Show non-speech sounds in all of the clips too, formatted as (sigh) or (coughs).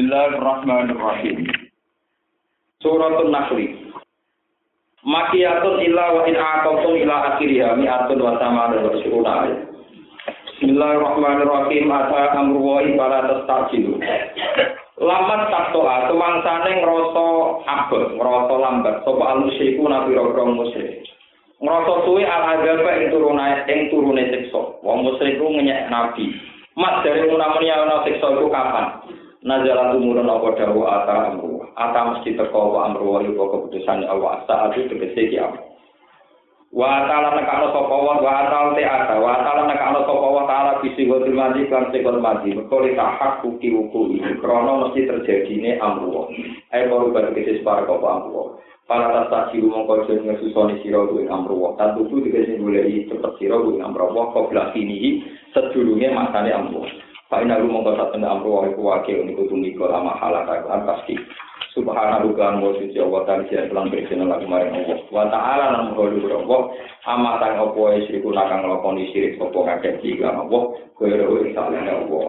Bismillahirrahmanirrahim. Suratul Nahl. Makiyatun illa wa in aqamtum ila akhiriha mi'atun wa samana wa syuruna Bismillahirrahmanirrahim. Ata amru wa ibala tastajilu. Lamat taktoa, kemangsane ngrasa abot, ngrasa lambat, sapa al-musyriku nabi pira musyrik. Ngrasa suwe al-agaba ing turune ing turune siksa. Wong musyrik ku ngenyek nabi. Mat dari munamuni ana siksa iku kapan? Nazalah tumurun apa dawu ata amru. Ata mesti teko apa amru wa iku keputusan Allah. Saat itu tegese ki? Wa ta'ala nekano sapa wa wa ta'ala te wa ta'ala nekano sapa wa ta'ala bisi wa dimati kan sekon mati. Mergo li tahak kuki wuku iki krana mesti terjadine amru. Ae baru bar kese separa apa amru. Para tas tak siru mongko jeneng susoni sira kuwi amru. Tan tutu dikese goleki cepet sira kuwi amru. Kok belas ini sedurunge masane amru. Pak ina rumong kota tenda amru wa iku wakil niku tumiko lama halaka kan pasti. Subhanahu kan wa suci Allah ta'ala siya telah bersihna lagi maring Allah. Wa ta'ala nan muholu Allah. Amma tang opo e siriku nakang ngelakoni sirik sopo kakek jika Allah. Kue rehu insalahnya Allah.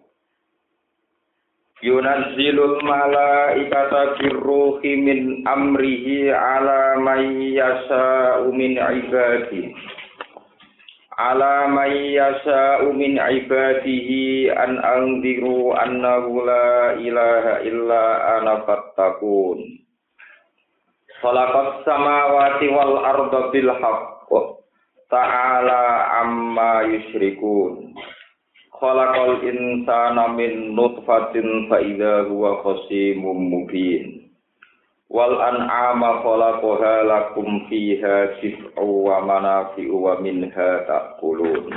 Yunazzilul malaikata birruhi min amrihi ala may yasha'u min ibadihi. Ala may yasha'u min ibadihi an anziru annahu la ilaha illa ana fattaqun. Khalaqas samawati wal arda bil haqq. Ta'ala amma yusyrikun khalaqal insana min nutfatin fa idza huwa khasimun mubin wal an'ama khalaqaha lakum fiha sif'u wa manafi'u wa minha ta'kulun.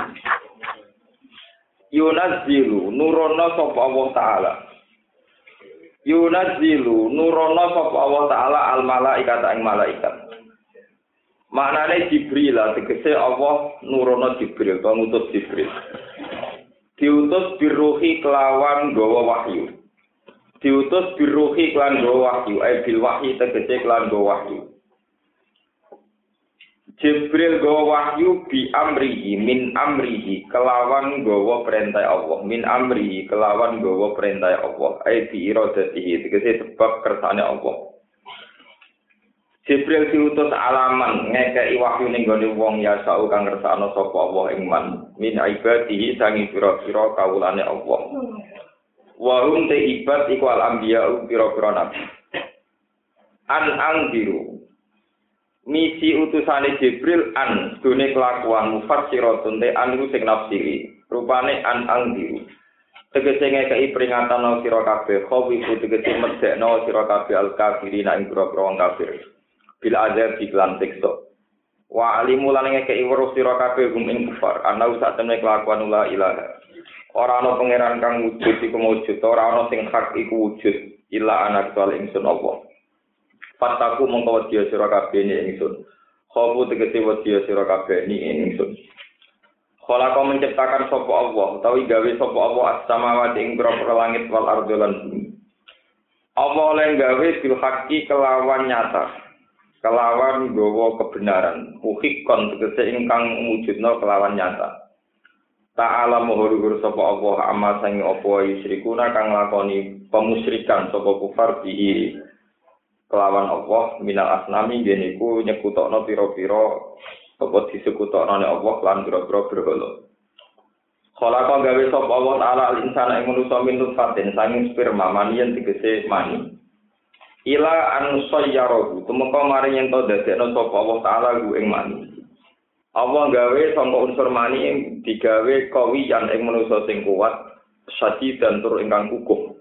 Yunazzilu nurono sapa Allah taala? Yunazzilu nurono sapa Allah taala al malaikat ing malaikat. Maknane jibril tegese Allah nurono jibril to ngutus jibril. Diutus biruhi kelawan gawa wahyu diutus biruhi klan go wahyu ay bil wahyi tegese klan go wahyu. Jibril go wahyu bi amrihi min amrihi kelawan gowo perintah Allah. Min amrihi kelawan gowo perintah Allah. Ay bi iradatihi tegese sebab kersane Allah. Jibril diutus alaman ngekei wahyu ning gone wong ya sau kang ngersakno sapa Allah ing man. Min ibadihi sangi pira-pira kawulane Allah Wahum te ibad iku al pira-pira nabi. An angdiru. Misi utusane Jibril an dune kelakuan mufassiratun te an iku sing nafsiri. Rupane an angdiru. Tegese ngekei peringatan no sira kabeh, khawi ku tegese medekno sira kabeh al ing kafir. Bil azab iklan siksa. Wa alimu lan ngekei weruh sira kabeh gum ing kufar, ana usah temne kelakuan la ilaha. Ora ana pangeran kang wujud iku wujud ora ana sing hak iku wujud illa anak kecuali ingsun apa Fataku mongko wedi sira kabeh ni ingsun khofu tegese wedi sira kabeh ni ingsun kau menciptakan sopo Allah, utawi gawe sopo Allah as-samawati ing langit wal ardi lan bumi. Allah oleh gawe bil haqi kelawan nyata. Kelawan gawa kebenaran. Uhikon tegese ingkang wujudna kelawan nyata. Ta'ala muhur sapa Allah amma sangi apa yusrikuna kang lakoni pemusyrikan sapa kufar bihi kelawan Allah minal asnami yen iku nyekutokno pira-pira apa disekutokno ne Allah lan pira-pira berhala. Khalaqa gawe sapa Allah taala al insana ing manusa min nutfatin sanging sperma maniyen tegese mani. Ila an sayyarahu tumeka mari yen to dadekno sapa Allah taala ing mani. Allah gawe sangka unsur mani digawe kawi yang ing manusa sing kuat sadi dan tur ingkang kukuh.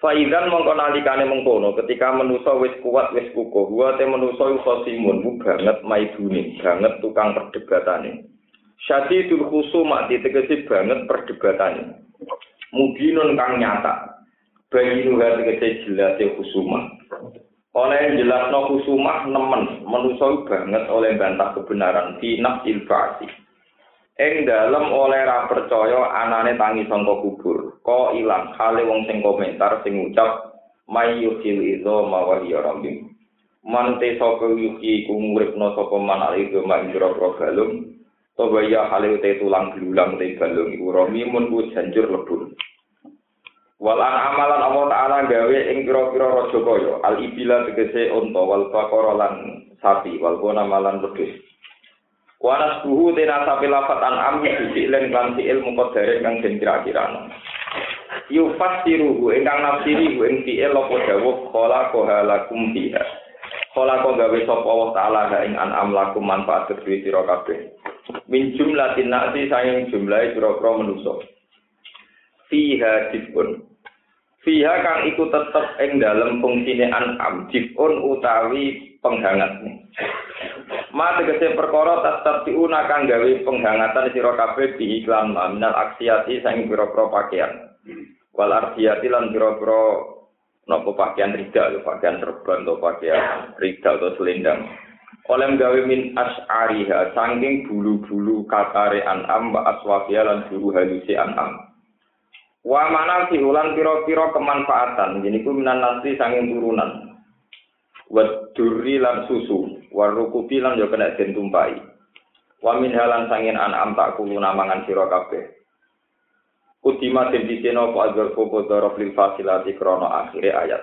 Faidan mongko nalikane mengkono ketika manusa wis kuat wis kukuh, wa te manusa khosimun bu banget maidune, banget tukang perdebatane. Syadidul khusuma ditegesi banget perdebatane. Mubinun kang nyata. Bagi nuha tegesi jelas khusuma. Oleh jelas no kusumah nemen menusau banget oleh bantah kebenaran di nafsil basi ing dalam oleh ra percaya anane tangi sangka kubur ko ilang hale wong sing komentar sing ngucap mayyuhil izo mawahiya rambim mante sapa yuki ku muripno sapa manal itu manjro pro galung Tobaya hale te tulang gelulang te galung iku rami mun ku janjur lebur Walan amalan Allah taala gawe ing pira-pira raja kaya al ibila tegese unta wal baqara lan sapi wal gona malan wedhus. Wanas buhu tena sapi lafat an am sisi len kan ilmu qadare kang den kira-kirano. Yufasiruhu ingkang nafsiri hu ing fi'il apa dawuh khala kohalakum fiha. Khala ko gawe sapa Allah taala ing an'am lakum manfaat kedue sira kabeh. Min jumlatin nasi sayang jumlahe pira-pira manusa. Fiha dipun Fiha kang iku tetep ing dalem fungsine an'am jifun utawi penghangat. Ma tegese perkara tetep diuna kang gawe penghangatan sira kabeh di iklan minal aksiati sang pira-pira pakaian. Wal ardiyati lan pira-pira pakaian rida pakaian serban atau pakaian rida atau selendang. Oleh gawe min as'ariha saking bulu-bulu katare an'am wa aswafia lan bulu halusi an'am. Wa mana ulan piro-piro kemanfaatan. Jadi ku minan nasi sanging turunan. Wa duri lan susu. Wa lan yo kena den tumpai. Wa min halan sangin an'am tak kulu namangan sira kabeh. Udima den diceno apa agar koko dorof lil fasilati krono akhire ayat.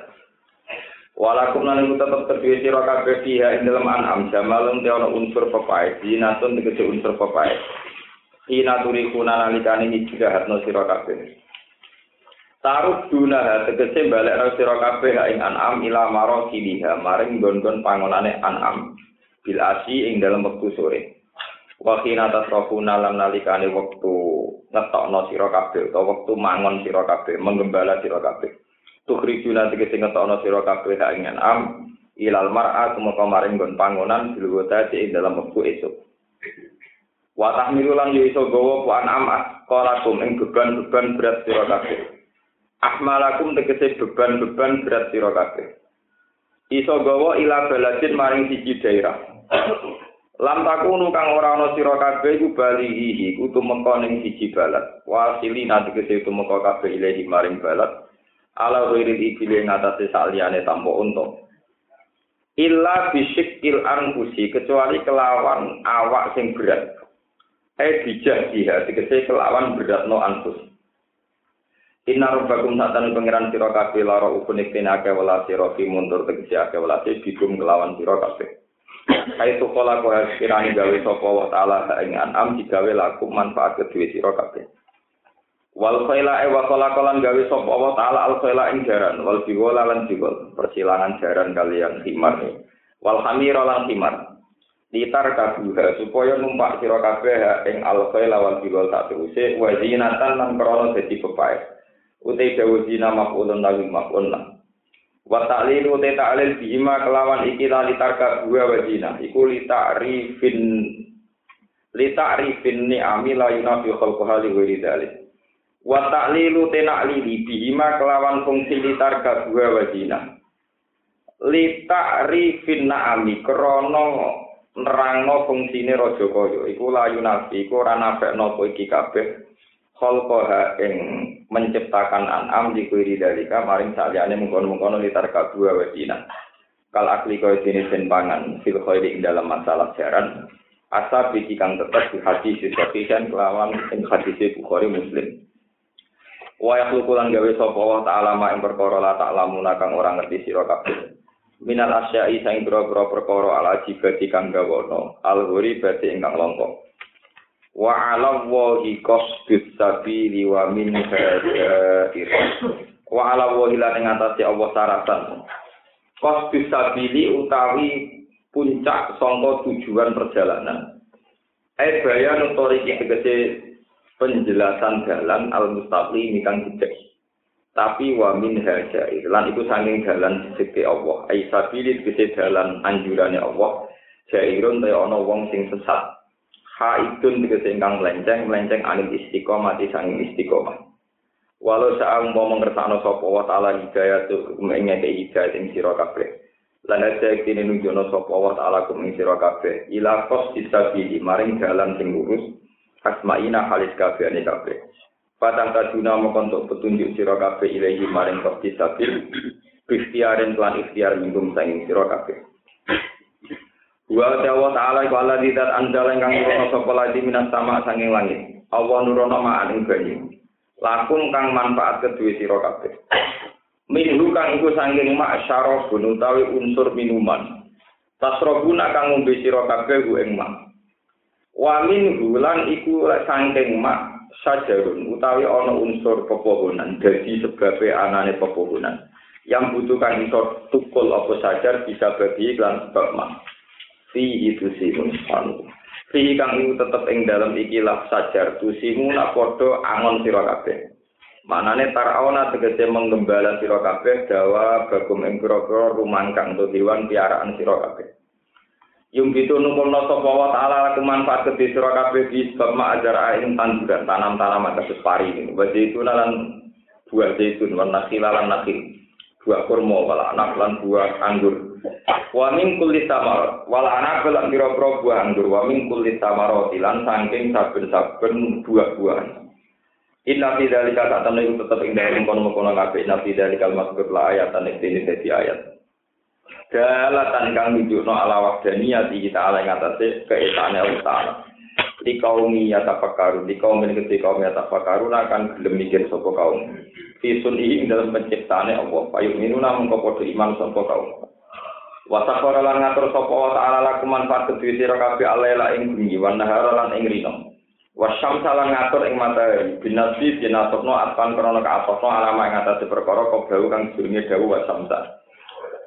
Walakum lan tetep terduwe sira kabeh fiha ing dalem an'am jamalun te ana unsur pepae. Dinatun tegese unsur pepae. Ina turi kuna nalikane iki jahatno sira kabeh. Taruh duna tegese balik ra sira kabeh ing an'am ila maro kiliha maring gon-gon pangonane an'am bil asi ing dalam wektu sore. Wa khina tasrafuna lan nalikane wektu ngetokno sira kabeh utawa wektu mangon sira kabeh menggembala sira kabeh. Tukhrijuna tegese ngetokno sira kabeh ing an'am ilal mar'a kumaka maring gon pangonan bil ing dalam wektu esuk. Wa tahmilu lan yo iso gawa ku an'am kalakum ing beban-beban berat sira kabeh. Ahmalakum tegese beban-beban berat sira kabeh. Iso gawa ila baladin maring siji daerah. (coughs) Lam takunu kang ora ana sira kabeh iku balihi iku tumeka ning siji balad. Wasili tegese tumeka kabeh ilahi maring balad. Ala ghairi ibile ngatasé saliyane tanpa unta. Illa bisikil anfusi kecuali kelawan awak sing berat. Eh bijak dia, tegese kelawan beratno anfus. Inna rabbakum satanu pangeran sira kabeh lara ukun iktene akeh wala sira fi mundur tegese akeh wala bigum kelawan sira kabeh. Hai tu kala ko kirani gawe sapa wa taala ing anam digawe laku manfaat kedue sira kabeh. Wal khaila e wa kala kalan gawe sapa wa taala al khaila ing jaran wal biwala lan biwal persilangan jaran kalian himar. Wal hamira lan himar. Litar kabuha supaya numpak sira kabeh ing al khaila wal biwal tak teruse wa zinatan lan krana dadi pepae. Utai dawu zina maf'ulun lawi maf'ul lah. Wa ta'lil utai ta'lil bihima kelawan iki la litarka buah wa zina. Iku li ta'rifin li ta'rifin ni'ami la yunafi khalquha li ghairi dzalik. Wa ta'lilu tena'lili bihima kelawan fungsi litarka buah wa zina. Li ta'rifin na'ami krana nerangno fungsine raja kaya iku la yunafi iku ora nafekno iki kabeh khalqaha ing menciptakan an'am di kuiri dalika maring saliyane mengkono-mengkono litar kadua wadina. Kal akli kaya jenis den pangan fil khairi ing dalam masalah jaran asa biki kang tetep di hadis dan kelawan ing hadis Bukhari Muslim. Wa yakhluqu lan gawe sapa wa ta'ala ma ing perkara la ta'lamuna kang ora ngerti sira kabeh. Minal asyai saing pira-pira perkara ala jibati kang gawono al ghuri bati ingkang longkok. Wa ala wahi qasdus sabili wa min hadair wa ala wahi lan ing Allah saratan. Qasdus utawi puncak sangka tujuan perjalanan. Eh bayan utori tegese penjelasan jalan al mustaqim kang jejak tapi wa min hadair lan iku saking jalan sisi Allah. Ai sabili jalan anjurane Allah. Jairun te ana wong sing sesat haidun tegese ingkang melenceng melenceng anil istiqomah di sang istiqomah. Walau saat mau mengersano sapa wa taala hidayah tu mengete hidayah ing sira kabeh. Lan ada kene nunjukno sapa wa taala kum ing sira kabeh ila qos disabili maring jalan sing lurus asmaina halis kabeh ane kabeh. Patang kaduna mengkontok petunjuk sira kabeh ilahi maring qos disabil (clears throat) ikhtiarin lan ikhtiar minggum sang sira kabeh Wa ta'ala ta'ala iku Allah didat anjala ingkang nurono sapa lagi minas sama sanging langit. Allah nurono ma'an ing banyu. lakum kang manfaat kedua sira kabeh. Minhu kang iku sangking mak syarabun utawi unsur minuman. Tasrobuna kang ngombe sira kabeh ku ing mak wa minhu lan iku sangking mak sajarun utawi ana unsur pepohonan dadi sebabe anane pepohonan. Yang butuhkan iso tukul apa sajar bisa bagi iklan sebab mak fi itu sih fi kang iku tetep ing dalam ikilah sajar tusimu nak padha angon sira kabeh Manane taraona tegese menggembala sira kabeh dawa bagum ing rumangkang to hewan piaraan sira kabeh. Yung gitu nukulno sapa wa ta'ala laku manfaat kedhi sira kabeh di sebab mak ajar ing tanduran tanam-tanaman kados pari ini. Wa zaitun lan buah zaitun wa nakhil nakhil. Buah kurma wala anak lan buah anggur. Wa min kulli samar wala anak lan pira-pira buah anggur wa min kulli samar lan saking saben-saben buah-buahan. Inna fi dzalika ta'tamna iku tetep ing dalem kono-kono kabeh inna fi dzalika al-mazkur la ayatan iki dadi ayat. Dalatan kang nunjukno ala wahdaniyati kita ala ing atase keesane Allah Ta'ala. Di kaum ya tafakkaru, di kaum ini ketika kaum ya tafakkaru akan gelem mikir sapa kaum. Fi sunhi ing dalam penciptaane Allah, payu minuna mengko padha iman sapa kaum. Wa sakhara lan ngatur sapa wa ta'ala lakum manfaat kedue sira kabeh alaila ing bengi wa nahara lan ing rino. Wasyam salah ngatur ing matahari binasi binasokno atpan krono kaapokno alama ing atas perkara kau bau kang jurunge dawu wasamsa.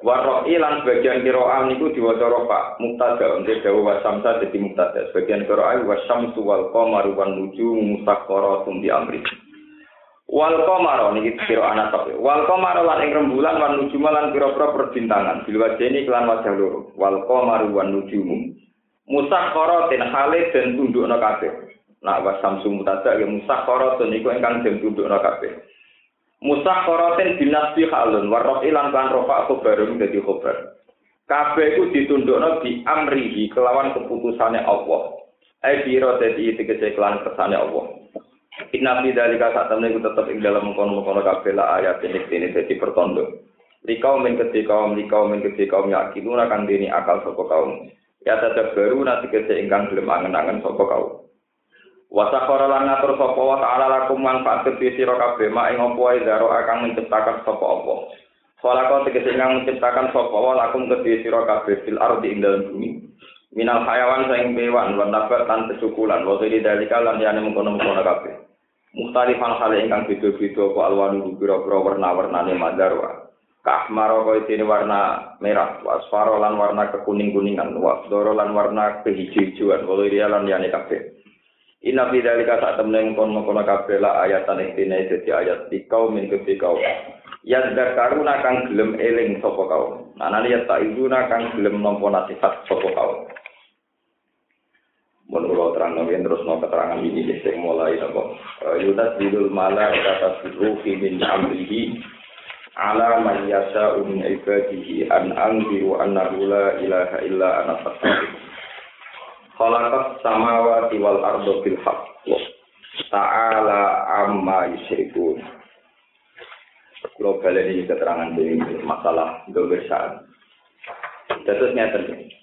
Waroi lan sebagian kiroam niku diwaca rofa muktada untuk dawu wasamsa jadi muktada. Sebagian kiroam wasam wal qamaru wan nuju musakhkharatun di amri. Wal qamara niki kira anak tok. Wal qamara lan ing rembulan wan nuju lan pira-pira perbintangan. Bil wajeni kelan wajah loro. Wal qamaru wan nujumu. Musakhkharatin hale dan tundukna kabeh. Nak wa samsu mutada ya musakharatun iku ingkang den tundukna kabeh. Musakharatin binasbi halun warrof ilan kan rofa khobarun dadi khobar. Kabeh iku ditundukna di amrihi kelawan keputusane Allah. Ai biro dadi tegese kelan kersane Allah. Inna fi dalika satamne iku tetep ing dalam mengkono-mengkono kabeh la ayat ini ini dadi pertondo. Likau min ketika kaum likau min ketika kaum yakiluna kang dini akal sapa kaum. Ya tetep baru nanti kese ingkang gelem angen-angen sapa kaum. Wasa lan ngatur sapa wa ta'ala lakum manfaat kedhi sira kabeh mak ing apa wae zaro akan menciptakan sapa apa. Kala kau tegese kang menciptakan sapa wa lakum kedhi sira kabeh fil ardi ing dalem bumi. Minal hayawan saing bewan wa nabat lan kesukulan wa dari dalika lan yane mengkono-mengkono kabeh. Mukhtalifan hal ingkang beda-beda apa alwanu pira-pira warna-warnane madarwa. Kahmaro kau ini warna merah, wasfaro lan warna kekuning-kuningan, wasdoro lan warna kehijau-hijauan, walau dia lan yane kabeh. Inna fi dzalika saat temen kono kono kabeh la ayatan dine dadi ayat di kaum min kedhi kaum. Ya karuna kang gelem eling sapa kaum. Anane ya ibuna kang gelem nampa nasihat sapa kaum. Menurut terang nabi terus mau keterangan ini sing mulai apa? Yutas bidul mala kata ruhi min amrihi ala man yasa min ibadihi an anziru annahu la ilaha illa ana Khalaqas samawati wal ardo bil haqq. Ta'ala amma yusyrikun. Kalau kalian ini keterangan dari masalah dobersaan. Terusnya terjadi.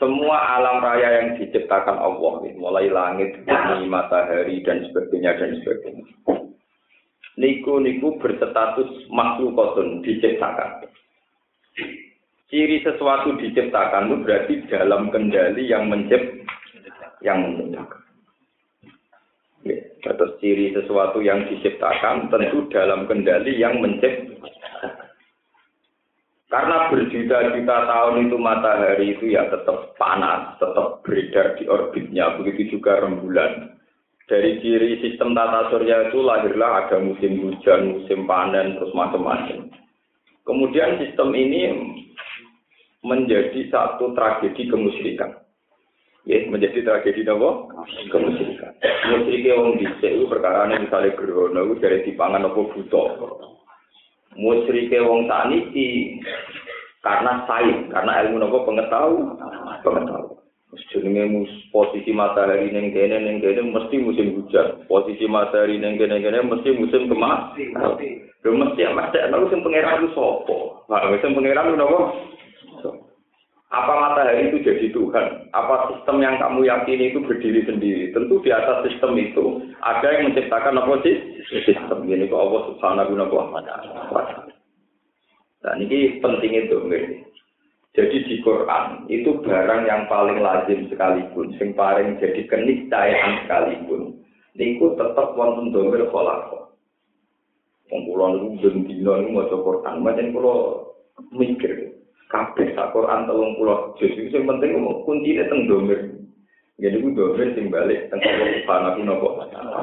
Semua alam raya yang diciptakan Allah, mulai langit, bumi, matahari, dan sebagainya, dan sebagainya. Niku niku berstatus makhlukotun diciptakan ciri sesuatu diciptakan itu berarti dalam kendali yang mencipt yang menciptakan. Ya, terus ciri sesuatu yang diciptakan tentu dalam kendali yang menciptakan. Karena berjuta-juta tahun itu matahari itu ya tetap panas, tetap beredar di orbitnya, begitu juga rembulan. Dari ciri sistem tata surya itu lahirlah ada musim hujan, musim panen, terus macam-macam. Kemudian sistem ini menjadi satu tragedi kemusyrikan. Ya, menjadi tragedi apa? Kemusyrikan. Musyrike wong dhisik iku perkara misalnya gerhana iku dari dipangan apa buta. Musyrike wong saniki karena sains, karena ilmu apa pengetahuan, pengetahuan. jenenge posisi matahari ning kene ning kene mesti musim hujan. Posisi matahari ning kene kene mesti musim kemarau. Lho mesti mesti ana sing pangeran ku sapa? Lah sing pangeran ku napa? Apa matahari itu jadi Tuhan? Apa sistem yang kamu yakini itu berdiri sendiri? Tentu di atas sistem itu ada yang menciptakan apa sih? Sistem ini kok Allah Subhanahu wa taala. Nah, ini penting itu, Jadi di Quran itu barang yang paling lazim sekalipun, yang paling jadi keniscayaan sekalipun, niku tetap wonten domir kholako. Wong kula niku ben dina niku Quran, macam kula mikir kabeh sak Quran telung puluh juz. Itu sing penting kuncine teng domir. Jadi ku domir sing balik teng Allah Subhanahu wa taala.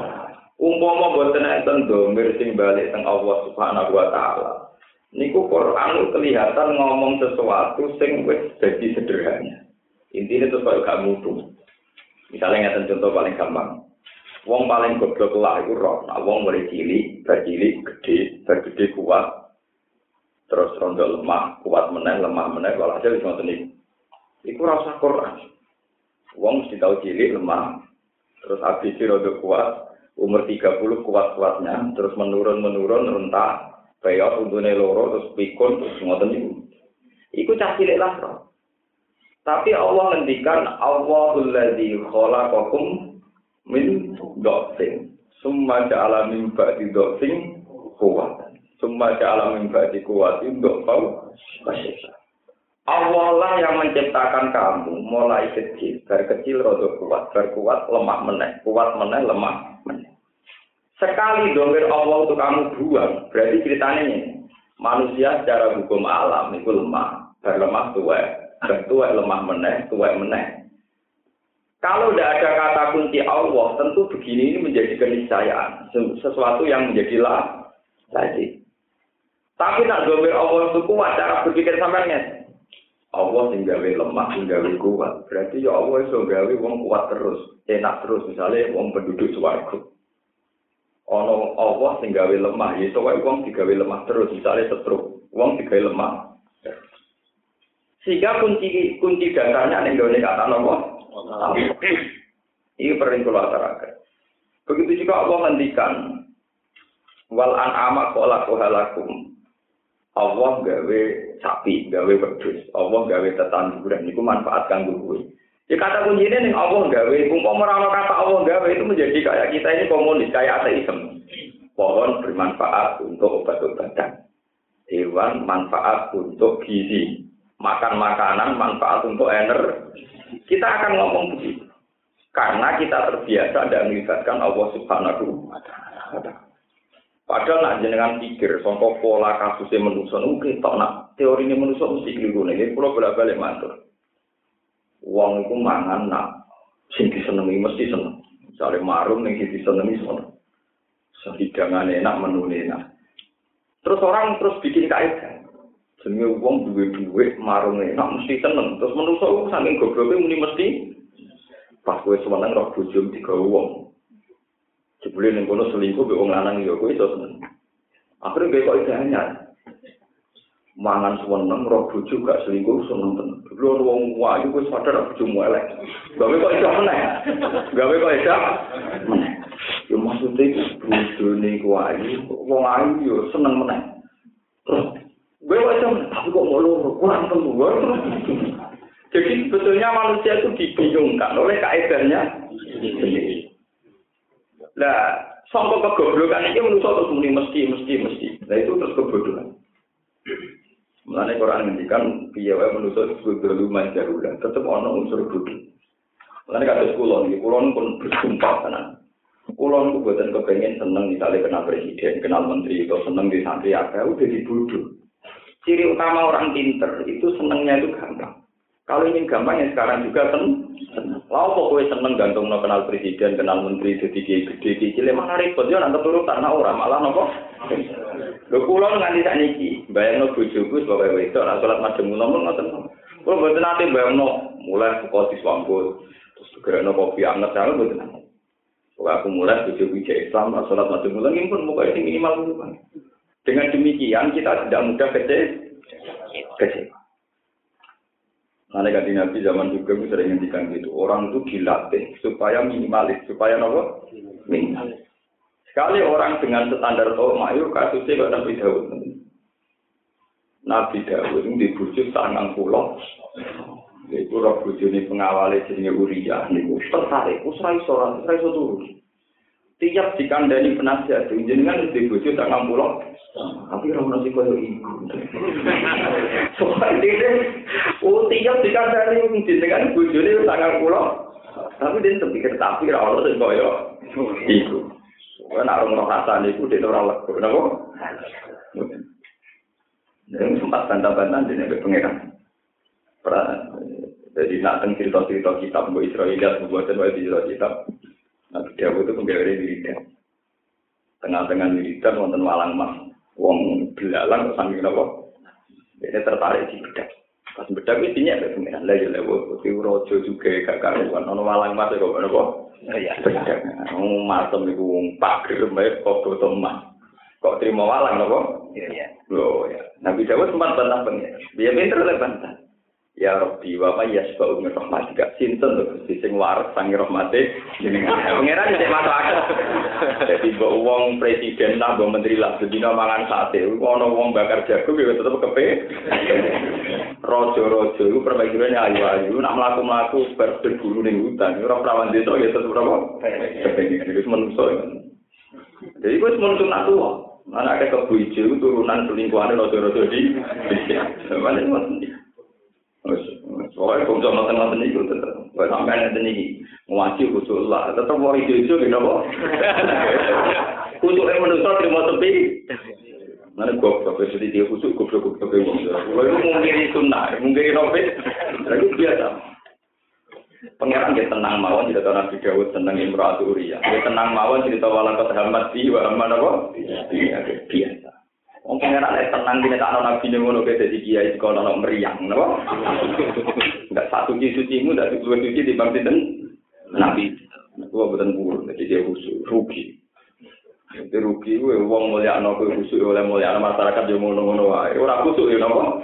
Umpama boten enten domir sing balik teng Allah Subhanahu wa taala niku Quran kelihatan ngomong sesuatu sing wis jadi sederhana. Intinya terus kalau gak mutu. Misalnya ngeten contoh paling gampang. Wong paling goblok lah iku roh, nah wong mulai cilik, bercilik, gede, bergede kuat, terus rondo lemah, kuat meneng, lemah meneng, kalau aja bisa ngoten Iku rasa Quran. Wong mesti tahu cilik, lemah, terus habis rondo kuat, umur 30 kuat-kuatnya, terus menurun-menurun, rentak, kayak untune loro, terus pikun, terus ngoten niku. Iku cah cilik lah. Tapi Allah ngendikan Allahul ladzi khalaqakum min dhafin. Summa ja'ala min ba'di dhafin quwwatan. Summa ja'ala min ba'di kuwati untuk tahu Allah lah yang menciptakan kamu mulai kecil, dari kecil rodo kuat, dari kuat lemah meneh, kuat meneh lemah meneh. Sekali domir Allah untuk kamu buang, berarti ceritanya ini. Manusia secara hukum alam itu lemah, berlemah tua, dan tua lemah meneh, tua meneh. Kalau tidak ada kata kunci Allah, tentu begini ini menjadi keniscayaan, sesuatu yang menjadi lah, lagi. Tapi nak domir Allah itu kuat cara berpikir sampean Allah sing gawe lemah, sing gawe kuat. Berarti ya Allah iso gawe wong kuat terus, enak terus misalnya wong penduduk swarga. Ono Allah sing gawe lemah, ya iso wae wong digawe lemah terus, misalnya setruk. Wong digawe lemah. Sehingga kunci kunci dasarnya ning gone kata napa? Ini perlu kula ataraken. Begitu juga Allah ngendikan wal an'ama qala qalakum Allah gawe sapi, gawe wedhus, Allah gawe tetanduran niku manfaat kanggo kowe. Ya kata kuncinya nih Allah gawe, umpama ora kata Allah gawe itu menjadi kayak kita ini komunis, kayak ateisme. Pohon bermanfaat untuk obat-obatan. Hewan manfaat untuk gizi. Makan makanan manfaat untuk energi. Kita akan ngomong begitu. Karena kita terbiasa dan melibatkan Allah Subhanahu wa taala. Padahal nak jenengan pikir, songkok pola kasusnya manusia, oke, tak nak teori ini manusia mesti keliru nih. Pulau bolak balik mantur. Uang itu mangan nak, sing disenengi mesti seneng. Misalnya marung yang disenengi seneng. Sehidangan enak, menu enak. Terus orang terus bikin kaitan. Jenenge uang duwe-duwe marung enak mesti seneng. Terus manusia itu saking gobloknya mesti pas gue semeneng roh bujum tiga uang. Jebule ning kono selingkuh mbek wong lanang ya kuwi iso seneng. Akhire gue kok hanya mangan seneng roh bojo gak selingkuh seneng tenan. Lho wong wayu wis sadar bojomu elek. Gawe kok iso meneh. Gawe kok iso meneh. Yo iku bojone ku ayu, wong ayu yo seneng meneh. Terus gue wae tapi kok mau loro kurang telu. Jadi sebetulnya manusia itu dibingungkan oleh kaedarnya sendiri. Nah, sampai kegoblokan ini menurut terus muni mesti, mesti, mesti. Nah itu terus kebodohan. Mulanya Quran ngendikan piye wae manusa kudu lumayan jarulah, tetep ana unsur bodoh. Mulanya kata sekolah ini, kulon pun bersumpah tenan. Kulon itu buatan kepengen seneng misalnya kenal presiden, kenal menteri, atau seneng di santri apa, udah dibodoh. Ciri utama orang pinter itu senengnya itu gampang. Kalau ingin gampang ya sekarang juga seneng. Lalu kok gue seneng gantung no kenal presiden, kenal menteri, jadi gede, gede, gede, mana repot ya nanti turun tanah orang malah nopo. Lo pulau nganti tak niki, bayang no bujuku sebagai wedok, nak sholat macam ngomong ngoten. Kalau betul nanti bayang no, mulai buka di terus segera no kopi anget, jangan betul nanti. Kalau aku mulai bujuku jadi Islam, nak sholat macam ngomong, ini pun muka ini minimal Dengan demikian kita tidak mudah kecil, kecil. Nanti kan Nabi zaman juga sering ngendikan gitu. Orang itu dilatih supaya minimalis, supaya nopo minimalis. Sekali orang dengan standar tol mayu kasusnya kok Nabi Dawud. Nabi Dawud ini dibujuk sangang pulau. Iku roh bojone pengawale jenenge Uriah tertarik, iso ora iso turu. Tiap dikandani penasihat jenengan di bojo tak ngampulo. Tapi ora (laughs) ono sing koyo iku. Soale dene oh tiap dikandani jenengan bojone tak ngampulo. Tapi dia pikir tapi ora ono sing koyo iku. Ora ora rasane iku dene ora lego, napa? Dan sempat bantah-bantah dene pengeran. Jadi nak cerita-cerita kitab Mbak Israeliat membuatkan wajib cerita kitab. Nah, dia itu penggawe wiridan. Tengah-tengah wiridan wonten walang mas. Wong belalang sambil nopo. Ini tertarik di bedak. Pas bedak itu intinya ada pengiran. Lah ya lewo. Tapi rojo juga gak karuan. Ono walang mas ya kok nopo. Iya. Bedak. Ngomong masem itu pagir mbak kok teman. Kok terima walang nopo? Iya. Loh ya. Nabi Dawud sempat bantah pengiran. Dia pinter oleh bantah. Ya Rabbi wa ma yasba'u min rahmatika. Sinten lho Gusti sing waras sang rahmate jenengan. (laughs) Pangeran cek masuk akal. Dadi mbok wong presiden lah mbok menteri lah sedina mangan sate. Ono wong bakar jagung ya tetep kepe. (laughs) Rojo-rojo iku permaisure ayu-ayu nak mlaku-mlaku bar berburu ning hutan. Ora prawan desa ya tetep berapa? Kepengen iki menungso. Jadi kuwi menungso nak tuwa. Anak kebu ijo turunan selingkuhane rojo-rojo di. (laughs) Mana Soalnya kalau cuma nonton itu tetap, kalau sampai nanti nih ngaji khusus lah, tetap itu itu gitu kok. (laughs) Khusus yang manusia terima sepi. Mana gua sedih dia khusus gua gua gua. Kalau itu mungkin sunnah, mungkin nopo, lagi biasa. Pangeran dia tenang mawon tidak tahu Nabi Dawud tenang Imratu Uriah. Dia tenang mawon cerita walakat hamad di wa hamad apa? Iya biasa. Wong pengenak nek tenang dene tak nabi ning ngono kete di kiai iki kono meriang napa? Enggak satu ki suci mu dak dua suci di bang sinten? Nabi. Kuwi boten kuwur nek dia husu rugi. Dia rugi kuwi wong mulya ana kuwi oleh mulya ana masyarakat yo ngono-ngono wae. Ora husu yo napa?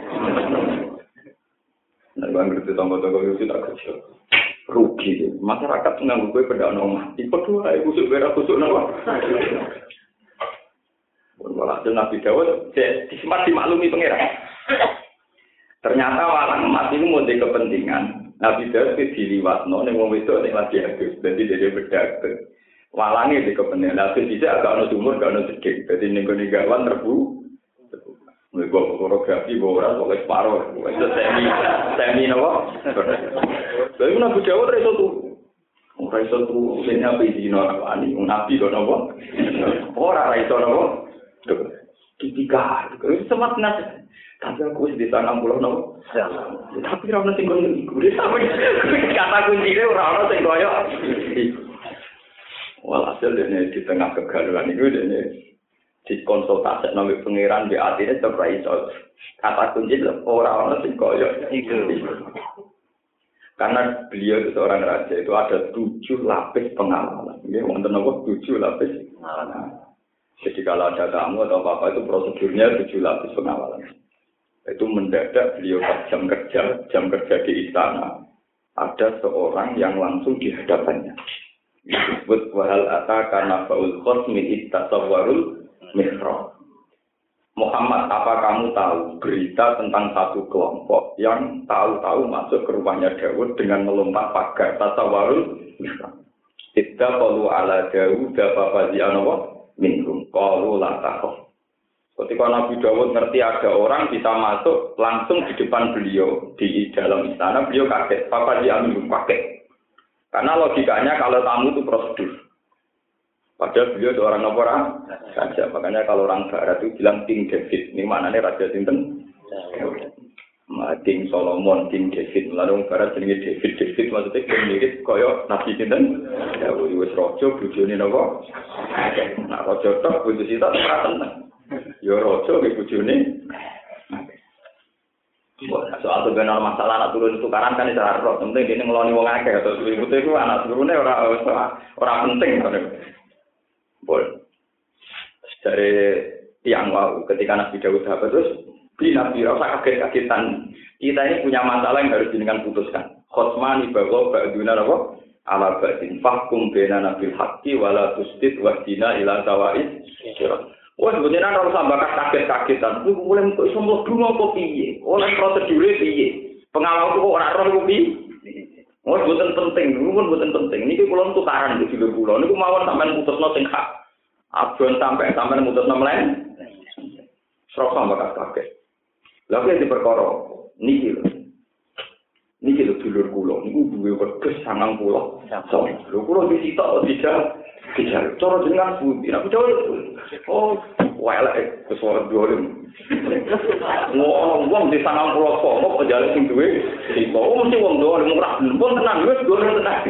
Nek bang ngerti tonggo-tonggo yo tak kecil. Rugi. Masyarakat nganggo kuwi pedak ana omah. Dipedhuwae husu ora husu napa? Walhasil Nabi Dawud disempat dimaklumi pengiran. Ternyata walang emas itu mau kepentingan. Nabi Dawud itu diliwatno, nih mau itu nih lagi hadus. Jadi dia bedak. Walangnya di kepentingan. Nabi bisa agak ada sumur, agak ada sedikit. Jadi nih gue gawan terbu. Mulai gua fotografi, gua orang pokoknya separuh. Itu semi, semi nopo. Tapi Nabi Dawud itu tuh. Ora iso tuh, apa izin orang ini, nabi kok nopo. Ora iso nopo. Ketika itu semat nasi. Tapi aku di sana pulau nopo. Tapi orang nanti gue iku deh sama kata kunci deh orang nanti koyo. Walhasil ini di tengah kegaduhan itu ini di konsultasi nabi pangeran di hati ini terbaik kata kunci orang nanti koyo. Karena beliau itu seorang raja itu ada tujuh lapis pengalaman. Ini wonten apa? Tujuh lapis pengalaman. Jadi kalau ada tamu atau apa-apa itu prosedurnya tujuh lapis pengawalan. Itu mendadak beliau jam kerja, jam kerja di istana. Ada seorang yang langsung di hadapannya. Disebut wahal ata karena faul khosmi ittasawarul mihrab. Muhammad, apa kamu tahu berita tentang satu kelompok yang tahu-tahu masuk ke rumahnya Dawud dengan melompat pagar tasawarul mihrab. Tidak perlu ala Dawud, apa minhum qalu la Ketika Nabi Dawud ngerti ada orang bisa masuk langsung di depan beliau di dalam istana, beliau kaget. Papa dia minum kaget. Karena logikanya kalau tamu itu prosedur. Padahal beliau seorang orang saja. Makanya kalau orang barat itu bilang King David. Ini mana nih Raja Sinten? King Solomon, King David, lalu barat jenenge David, David maksudnya yang mirip kaya Nabi Sinten, ya wis rojo, bujoni nopo, nah rojo tok, bujuk sita, terang ya rojo, bujoni, soal tuh benar masalah anak turun tukaran kan itu harus penting ini ngeloni wong akeh. Atau ibu itu anak turunnya orang orang penting boleh dari tiang wow ketika nabi Dawud dapat terus Bina bira usah kaget-kagetan. Kita ini punya masalah yang harus dengan putuskan. Khotmani bahwa ba'duna apa? Ala ba'din fahkum bena nabil haqqi wala tusdid wahdina ila tawa'id. Wah, sebenarnya kalau sampai kaget-kagetan, itu mulai untuk semua dulu apa piye? Oleh prosedurnya piye? Pengawal kok ora roh kuwi. Oh, bukan penting, itu pun bukan penting. Ini kulon tukaran di video kulon. Ini mawon sampai putusno sing hak. Abon sampai sampai putusno melen. Serok sama bekas Lalu yang diperkara, niki lho. Niki lho dulur kula, niku duwe wedhus sangang kula. So, lho kula disitok tidak tidak cara jenengan budi. Aku jauh. Oh, welek wis ora duwe. Wong wong di sangang kula kok pejale sing duwe sito. Oh, mesti wong duwe murah pun tenang wis duwe tenang.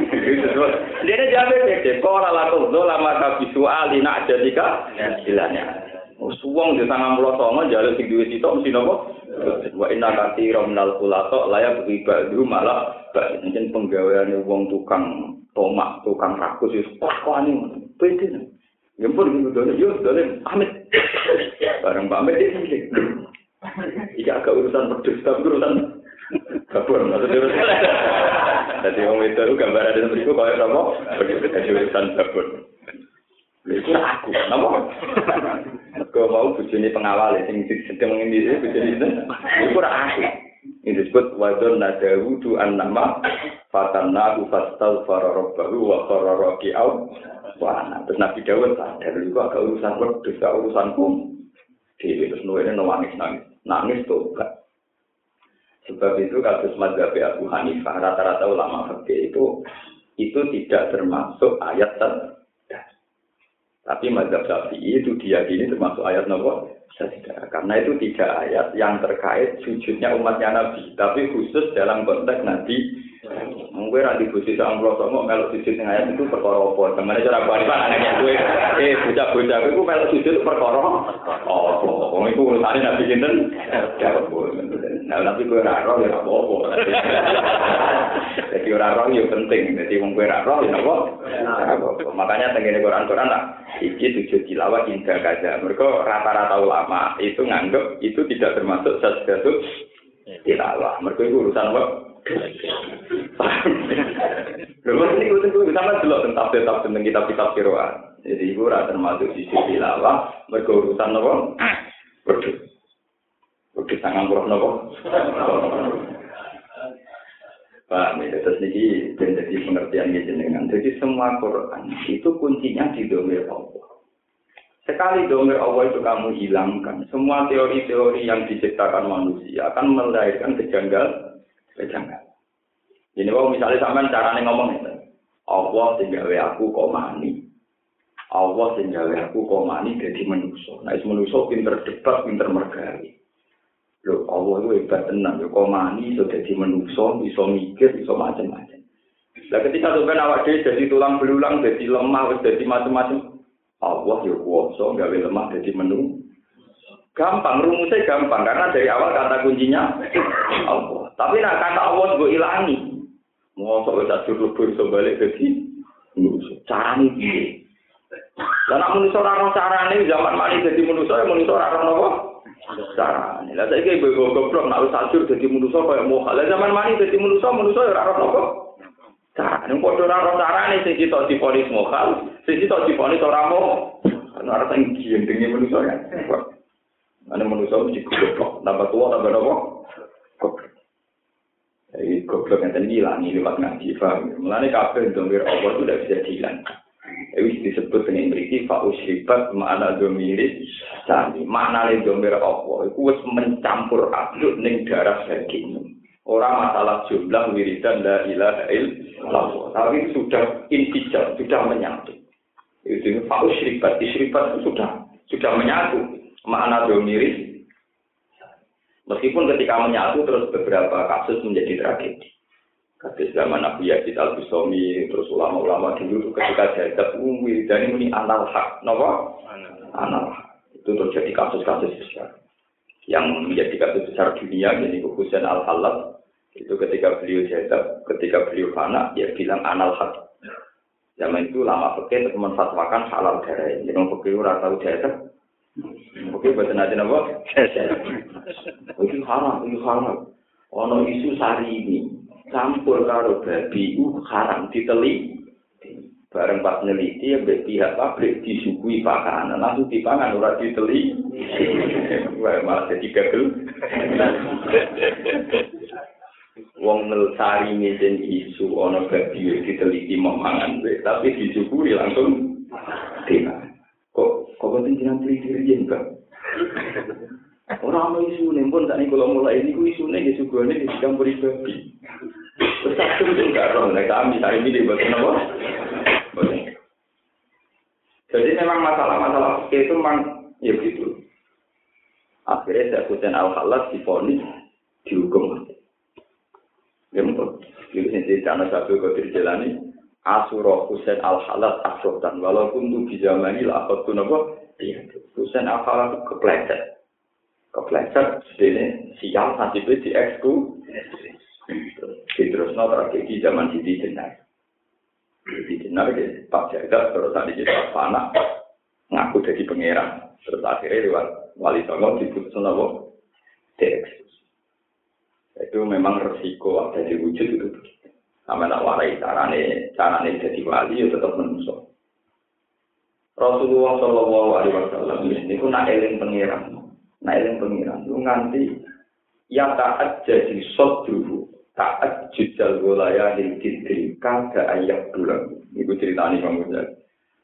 Dene jabe dek kok ora laku do lama ka visual ina jadika ilanya. Suwong di tangan mulo songo jalur sing duwe sitok mesti nopo? Wa inna kati romnal kulato layak riba dulu malah mungkin penggaweane wong tukang tomak, tukang rakus wis pakwane pede. Ya pun dole yo dole amit. Bareng pamit iki. Iki agak urusan pedus tapi urusan kabur maksudnya. Jadi wong itu gambar ada seperti itu kayak apa? Urusan kabur. Iku aku, napa? Kau mau bujuni pengawal sing sedang mengendi bujuni itu. Iku ora aku. Ini disebut wadon nadawu du an nama fatanna fastal fararabahu wa qararaki au wa terus Nabi Dawud sadar itu agak urusan wedhus gak urusanku. Dewi terus nuwene nangis nangis nangis tobat. Sebab itu kasus madhab Abu Hanifah rata-rata ulama fikih itu itu tidak termasuk ayat Tapi mazhab Syafi'i itu diyakini termasuk ayat sajdah. Karena itu tiga ayat yang terkait sujudnya umatnya Nabi, tapi khusus dalam konteks Nabi. Mungkin nanti busi sama Rasul mau melok sujud yang itu perkara apa? Ke mana cara balik anehnya gue, eh bocah-bocah gue melok sujud perkara apa? Wong itu urusannya Nabi Jinten, Nah, tapi gue raro ya apa-apa. Jadi orang roh ya penting. Jadi wong gue raro ya apa? Makanya tenggine Quran-Quran lah. Iki tujuh tilawah indah kaja. Mereka rata-rata ulama itu nganggep itu tidak termasuk sesuatu tilawah. Mereka itu urusan? Lalu ini gue tunggu sama dulu tentang tetap tentang kitab-kitab kiroan. Jadi ibu rata termasuk sisi tilawah. Mereka urusan apa? Berdua. Udah sangat kurang nopo. Pak, ya, terus niki jadi pengertian jenengan. Jadi semua Quran itu kuncinya di domir Allah. Sekali domir Allah itu kamu hilangkan, semua teori-teori yang diciptakan manusia akan melahirkan kejanggal, kejanggal. Jadi kalau misalnya sama cara ngomong itu, Allah tinggal aku komani, Allah tinggal aku komani jadi manusia. Nah, manusia pinter debat, pinter mergari. Lho, Allah itu hebat tenang. Lho, kok mani, so jadi menuso, bisa mikir, bisa macam-macam. Nah, ketika sampai awak jadi tulang belulang, jadi lemah, jadi macam-macam. Allah ya kuasa, gawe lemah, jadi menu. Gampang, rumusnya gampang. Karena dari awal kata kuncinya Allah. Tapi nak kata Allah gue ilangi. Mau sok bisa lebur, so jadi Caranya gini. Karena manusia orang caranya zaman mani jadi manusia, ya manusia orang apa? Cara ini lah kayak ibu goblok nak jadi manusia kayak mau hal zaman mani jadi manusia manusia ya raro nopo. Cara ini kode raro cara ini sih kita di polis mokal, sih kita di polis orang mau. Karena rasa yang kian dengan manusia ya. Ada manusia mesti goblok, tambah tua tambah nopo. Goblok. Jadi goblok yang tadi hilang ini lewat ngaji, paham? Mulanya kafe domir Allah itu tidak bisa dihilangkan. Ini disebut dengan berisi faus hebat makna domiris sani makna domir apa itu mencampur aduk ning darah daging orang masalah jumlah wiridan la ilaha illallah tapi sudah intijar sudah menyatu itu faus hebat isribat itu sudah sudah menyatu makna domiris meskipun ketika menyatu terus beberapa kasus menjadi tragedi Kata zaman Nabi Yazid al Bustami, terus ulama-ulama dulu ketika jadab umwi dan ini anal hak, nopo? Anal. Itu terjadi kasus-kasus besar. Yang menjadi kasus besar dunia, jadi Husain al Halal, itu ketika beliau jadab, ketika beliau fana, ya bilang anal hak. Zaman itu lama pakai untuk menfatwakan halal darah. Jadi mau pakai orang tahu jadab, Oke, bahasa nanti apa? Itu haram, itu haram. Ono isu sari ini, campur karo babi u haram. Diteli. Bareng pas neliti ya pihak pabrik disuguhi pakanan. Langsung dipangan ora diteli. Wah malah jadi gagal wong nelsari ngisen isu ana babi diteliti mau mangan tapi disyukuri langsung dina kok kok penting jenengan teliti riyen Bang Orang mau isu nih pun tak nih kalau mulai ini gue isu nih isu gue nih di campur babi. Terus satu itu enggak roh, nah kami hari ini dibuat apa? Jadi memang masalah-masalah itu memang ya gitu. Akhirnya saya kusen al halat di poni dihukum. Ya betul. Jadi sini karena satu kau terjalani. Asuro Husain al halat aksotan walaupun tuh di zaman ini lah nopo. Iya, Husain al halat kepleset. Kepleset sedene sial nasibe di eksku terus no tragedi zaman Siti Jenar Siti Jenar di Pak Jaga terus tadi kita panah ngaku jadi pangeran terus akhirnya lewat wali songo diputus nopo dieksekusi itu memang resiko ada di wujud itu sama tak warai carane carane jadi wali ya tetap menusuk Rasulullah Shallallahu Alaihi Wasallam ini pun nak eling pangeran Nah yang pengiran lu nganti ya taat jadi sot dulu taat jujal golaya di titik kada ayat bulan. Ibu ceritanya bang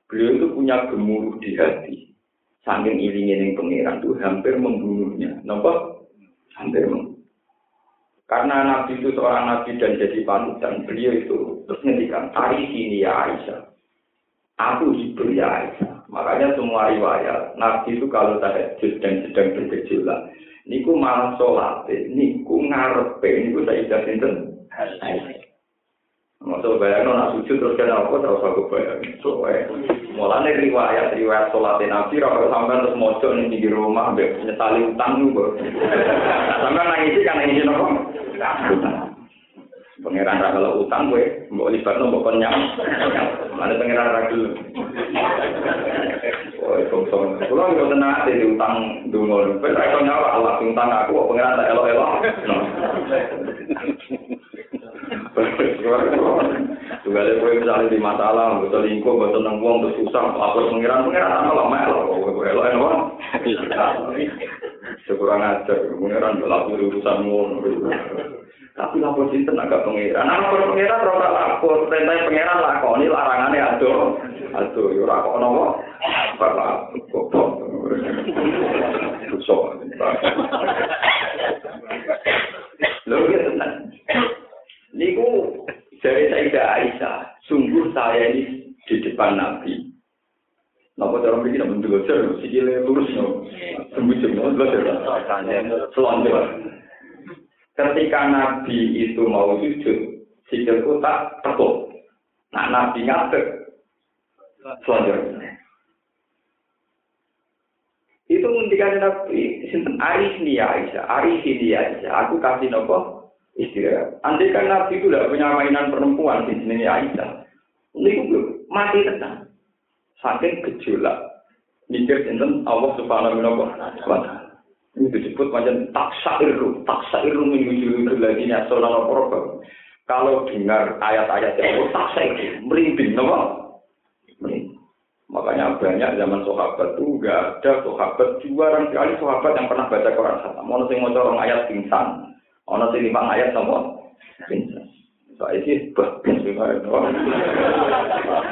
Beliau itu punya gemuruh di hati. Saking ilingin yang pengiran itu hampir membunuhnya. Nampak? Hampir membunuh. Karena Nabi itu seorang Nabi dan jadi panutan, beliau itu terus ngendikan, hari sini ya Aisyah. Aku hibur ya Aisyah. Makanya semua riwayat Nabi itu kalau tahajud dan sedang bergejolak, niku malah sholat, niku ngarepe, niku saya idah sinten. Masuk bayang nak sujud terus kena apa terus aku bayang. So, mulanya riwayat riwayat sholat Nabi, kalau sampai terus mojok nih di rumah, nyetali utang juga. (laughs) Sampai nangis kan apa? Utang. Pangeran ra kalau utang gue, mbok libatno mbok nyam. Mana pangeran ra gelem. Oh, itu song. Kulo yo tenan ate utang dungo. Wis ra iso nyawa Allah utang aku kok pangeran tak elok-elok. Juga ada gue misalnya di masalah, gue selingkuh, gue tenang uang, terus susah, apa pengiran pengiran sama lama elok, gue elok elok. Sekurang ajar, pengiran berlaku urusan ngono. Tapi lapor sinten agak pengiran. Lapor pengiran ora lapor, perintah pengiran lakoni larangannya aduh. Aduh, yo ora kok nopo. Bapak goblok. Susah. Lho ya saya ini di depan Nabi. Napa cara mriki nek mendelo sikile lurus no. Sembujung no, belajar. Selanjutnya. ketika Nabi itu mau sujud, sikilku tak tekuk. Nah, Nabi ngadek. Selanjutnya. Itu menghentikan Nabi, sinten Aris nih Aisyah, Aris ini Aisyah, aku kasih nopo istirahat. Andai kan Nabi itu tidak punya mainan perempuan di sini Aisyah, ini mati tenang. Saking gejolak, mikir sinten Allah Subhanahu wa Taala. Ini disebut macam taksa iru, taksa iru menuju lagi nih soal apa Kalau dengar ayat-ayat yang taksa iru, merinding, nama? Makanya banyak zaman sahabat itu nggak ada sahabat orang sekali sahabat yang pernah baca Quran sama. Mau nanti mau corong ayat pingsan, mau nanti lima ayat sama pingsan. Saya sih bagus juga itu.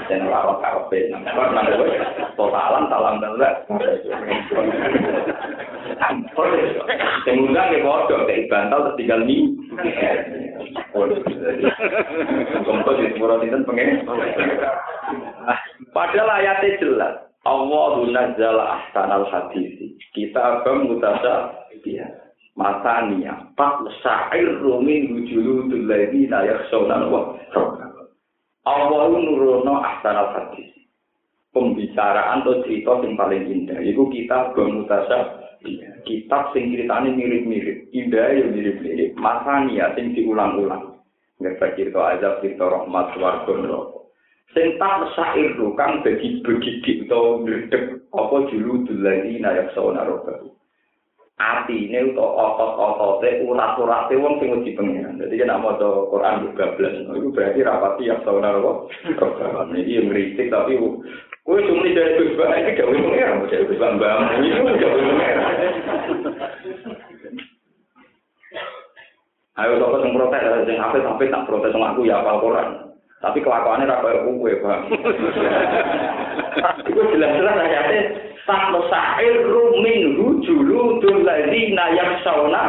Dan rawat kafe, nampak nampak totalan salam dan Ampun. Sing ngundang ya bodoh, kayak bantal terus tinggal nih. Contoh di sepuluh sinten pengen. Padahal ayatnya jelas. Allahu nazzala ahsanal hadisi. Kita akan mutasa dia. Masania, pak sa'ir rumin hujuludul ladina yakhshawna wa Allah nurono ahsanal hadis. Pembicaraan atau cerita yang paling indah. Itu kita bermutasa kitab sing ceritane mirip-mirip, indah ya mirip-mirip, masania sing diulang-ulang. Ngerti cerita azab, cerita rahmat, warga neraka. Sing tak syair kang dadi begidik utawa ndredeg apa julu dulani nayak sawana roba. Atine utawa otot-otote urat-urate wong sing wedi pengen. Dadi nek maca Quran juga blas, itu berarti rapati yang sawana roba. Iki ngritik tapi Kue cuma dari Gus Bang, ini gawe pengeran, dari Gus Bang Bang, ini pun gawe pengeran. Ayo sapa sing protes, sing apik-apik tak protes sama aku ya apal Quran. Tapi kelakuannya ra koyo kowe, Bang. (laughs) Iku jelas-jelas ayatnya tak sa'ir rumin hujulu dul ladina yaksawna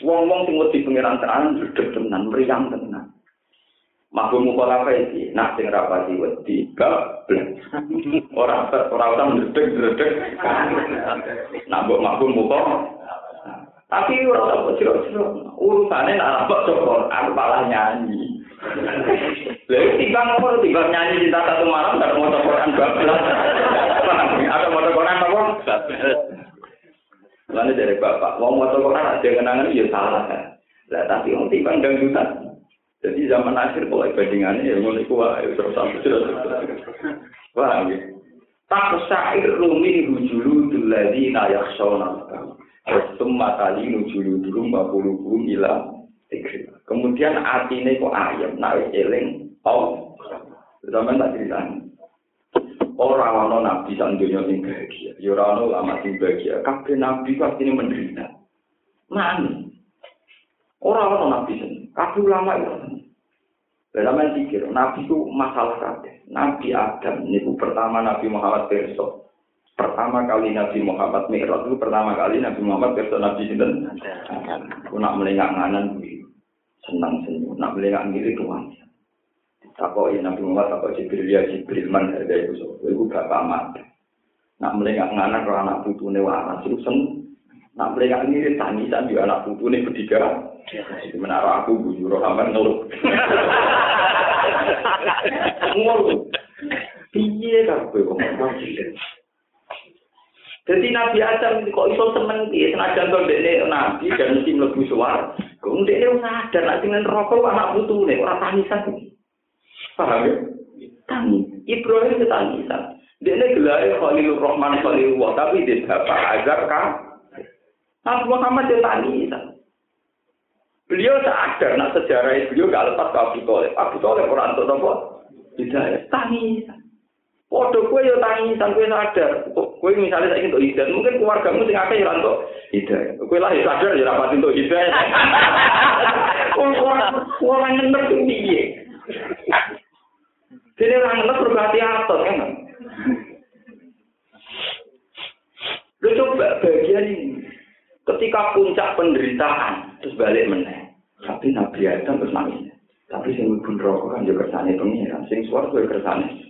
Wong-wong sing wedi pengiran tenan dredeg tenan, meriang tenan. Mabuk mukola iki, nak sing rapati wedi gablek. Ora ora usah ndredeg-ndredeg. Nak mbok mabuk mukola Tapi ora usah ciro-ciro. Urusane nak apa coba aku malah nyanyi. Lalu tiba ngomong tiba nyanyi cinta satu malam gak mau Quran bablas. Ada mau Quran apa? Lalu dari bapak, mau mau Quran ada kenangan ya salah kan. Lah tapi orang tiba dangdutan. Jadi zaman akhir kalau bandingannya ya mulai kuat ya terus sampai terus. Wah, tak syair rumi hujulu duladi nayak sona. Semua kali nujulu dulu bapulu ila Kemudian atine kok ayam, nak eling, oh, zaman tak cerita. Orang ono nabi sang dunia sing bahagia, ya ora ono lama sing bahagia. Kabeh nabi pasti ini menderita. Mana? Orang ono nabi sing, kabeh ulama itu. Dalam pikir, nabi itu masalah kabeh. Nabi Adam, ini pertama Nabi Muhammad besok. pertama kali Nabi Muhammad Mi'raj itu pertama kali Nabi Muhammad kerja Nabi sinten. Aku nak melengak nganan senang senyum, nak melengak ngiri tuan. Takok ya Nabi Muhammad takok Jibril ya Jibril man harga itu so, itu bapak amat. Nak melengak nganan kalau anak putu ne waras itu sen. Nak melengak ngiri tangisan juga anak putu ne bertiga. Jadi menara aku bujur hambar ngeluh. (laughs) Ngeluh. Piye kan kowe kok Jadi Nabi Adam kok iso seneng piye senajan kok dekne nabi dan mesti mlebu suar. Kok dekne sadar nek sing neraka anak putune ora tangisan. Paham ya? Tangis. Ibrahim itu tangisan. Dekne gelare Khalilur Rahman Khalilullah tapi dia bapak agar kan. Nabi Muhammad itu tangisan. Beliau sadar nak sejarah beliau gak lepas ke Abu Talib. Abu Talib orang untuk nopo. Tidak, tangisan. Waduh, kue yo tangisan, kue sadar. Kue misalnya saya untuk hidayah, mungkin keluargamu sing akeh ya untuk hidayah. Kue lah sadar ya rapat untuk hidayah. Orang orang tuh piye? Jadi orang ngenek berarti apa kan? Lu coba bagian ini. Ketika puncak penderitaan, terus balik meneh. Tapi Nabi Adam terus nangis. Tapi sing pun rokok kan juga kersane pengiran. Sing suara gue kersane.